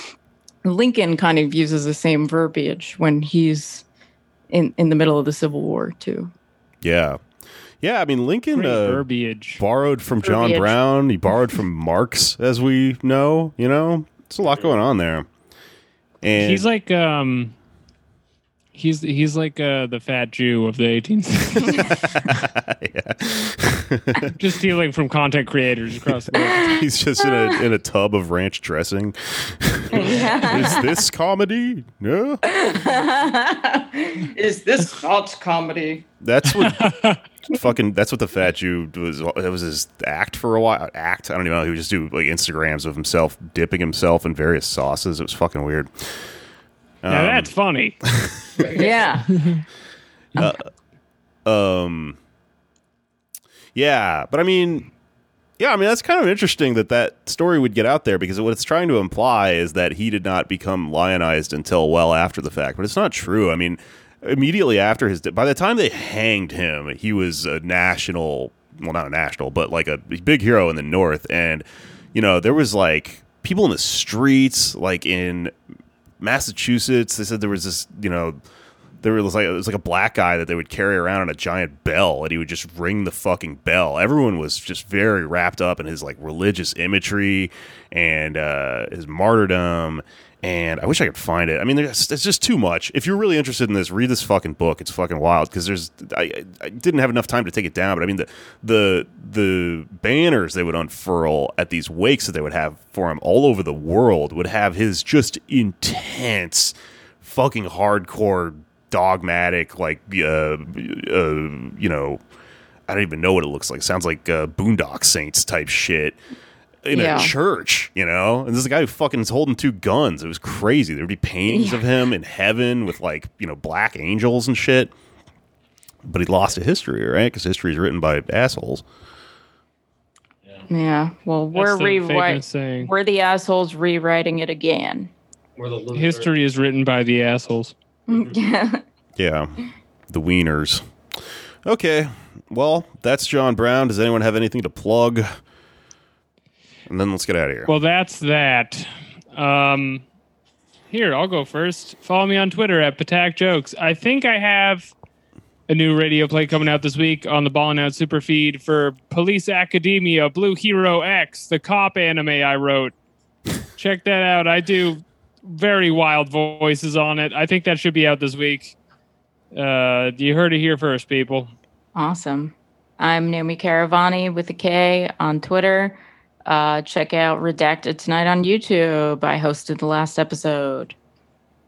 Lincoln kind of uses the same verbiage when he's in, in the middle of the Civil War, too. Yeah, yeah. I mean, Lincoln uh, verbiage. borrowed from John Verbiage. Brown. He borrowed from Marx, as we know. You know, it's a lot going on there. And He's like um he's he's like uh the fat Jew of the 18th century. Just stealing from content creators across the world. he's just in a in a tub of ranch dressing. Is this comedy? No, is this not comedy? that's what fucking. That's what the fat Jew was. That was his act for a while. Act. I don't even know. He would just do like Instagrams of himself dipping himself in various sauces. It was fucking weird. Now Um, that's funny. Yeah. Um, yeah, but I mean, yeah, I mean that's kind of interesting that that story would get out there because what it's trying to imply is that he did not become lionized until well after the fact, but it's not true. I mean, immediately after his, by the time they hanged him, he was a national, well, not a national, but like a big hero in the North, and you know there was like people in the streets, like in Massachusetts. They said there was this, you know there was like it was like a black guy that they would carry around on a giant bell and he would just ring the fucking bell everyone was just very wrapped up in his like religious imagery and uh his martyrdom and I wish I could find it. I mean, it's just too much. If you're really interested in this, read this fucking book. It's fucking wild because there's I, I didn't have enough time to take it down, but I mean the the the banners they would unfurl at these wakes that they would have for him all over the world would have his just intense, fucking hardcore dogmatic, like uh, uh, you know, I don't even know what it looks like. Sounds like uh, Boondock Saints type shit in Yeah. a church, you know. And this is a guy who fucking is holding two guns. It was crazy. There'd be paintings of him in heaven with like you know black angels and shit. But he lost to history, right? Because history is written by assholes. Yeah. Well, we're That's the famous rewriting. We're the assholes rewriting it again. We're the. History is written by the assholes. yeah. Yeah, the wieners. Okay, well, that's John Brown. Does anyone have anything to plug? And then let's get out of here. Well, that's that. Um, here, I'll go first. Follow me on Twitter at Patak Jokes. I think I have a new radio play coming out this week on the Ballin' Out Super Feed for Police Academia Blue Hero X, the cop anime I wrote. Check that out. I do very wild voices on it. I think that should be out this week. Uh, you heard it here first, people. Awesome. I'm Naomi Karavani with a K on Twitter. Uh, check out Redacted Tonight on YouTube. I hosted the last episode.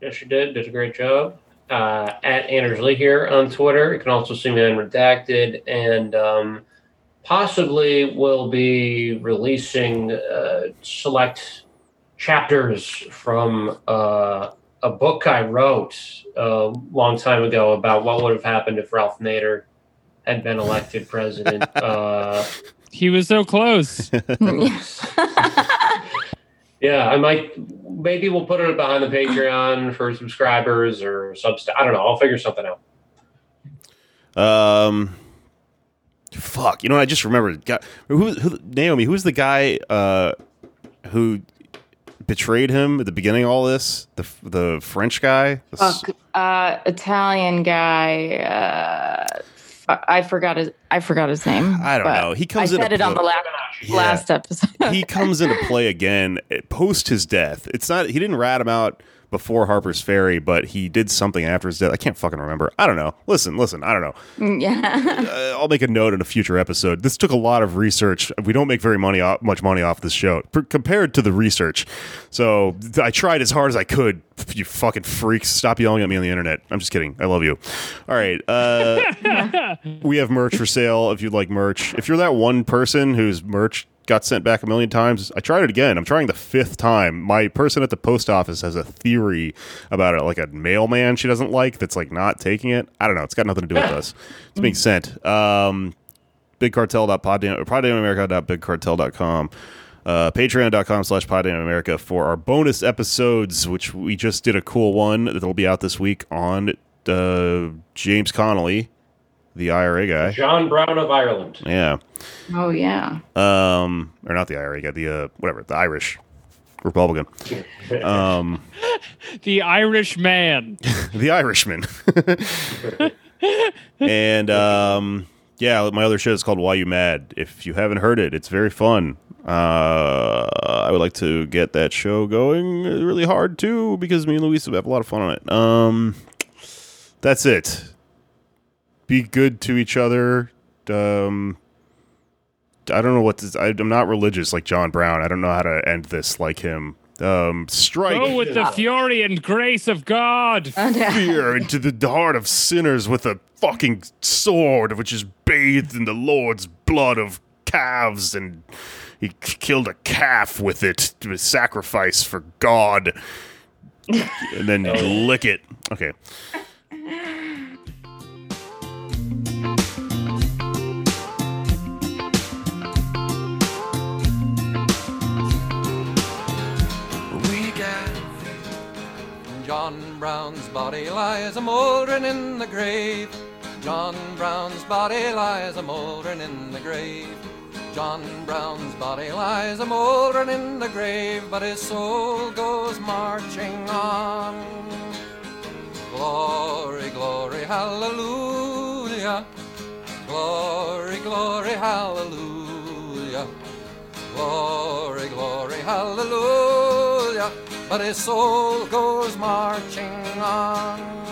Yes, you did. Did a great job. Uh, at Anders Lee here on Twitter. You can also see me on Redacted, and um, possibly will be releasing uh, select chapters from uh, a book I wrote a long time ago about what would have happened if Ralph Nader had been elected president. He was so close. Yeah, I might. Maybe we'll put it behind the Patreon for subscribers or Substack. I don't know. I'll figure something out. Um, fuck. You know, what? I just remembered. God, who, who, Naomi? Who's the guy uh, who betrayed him at the beginning of all this? The the French guy. The s- Fuck, uh, Italian guy. Uh, f- I forgot his. I forgot his name. I don't know. He comes I said a it on the last Yeah. last episode. he comes into play again eh, post his death. It's not he didn't rat him out before Harper's Ferry, but he did something after his death. I can't fucking remember. I don't know. Listen, listen. I don't know. yeah. Uh, I'll make a note in a future episode. This took a lot of research. We don't make very money off, much money off this show per- compared to the research. So I tried as hard as I could. You fucking freaks! Stop yelling at me on the internet. I'm just kidding. I love you. All right. Uh, we have merch for sale. If you'd like merch, if you're that one person whose merch got sent back a million times, I tried it again. I'm trying the fifth time. My person at the post office has a theory about it, like a mailman she doesn't like that's like not taking it. I don't know. It's got nothing to do with us. It's being sent. Um, bigcartel.poddamnamerica.bigcartel.com. Uh, Patreon.com slash America for our bonus episodes, which we just did a cool one that'll be out this week on uh, James Connolly, the IRA guy. John Brown of Ireland. Yeah. oh yeah. Um, or not the IRA guy, the, uh, whatever, the Irish Republican. Um, the Irish man. the Irishman. and um, yeah, my other show is called Why You Mad. If you haven't heard it, it's very fun. Uh, I would like to get that show going really hard too because me and Luis have a lot of fun on it. Um, that's it. Be good to each other. Um, I don't know what to, I, I'm not religious like John Brown. I don't know how to end this like him. Um, strike Go with the fury and grace of God. fear into the heart of sinners with a fucking sword which is bathed in the Lord's blood of calves and he k- killed a calf with it to sacrifice for God. and then lick it. Okay. Body lies a mouldering in the grave. John Brown's body lies a mouldering in the grave. John Brown's body lies a mouldering in the grave, but his soul goes marching on. Glory, glory, hallelujah. Glory, glory, hallelujah. Glory, glory, hallelujah but his soul goes marching on.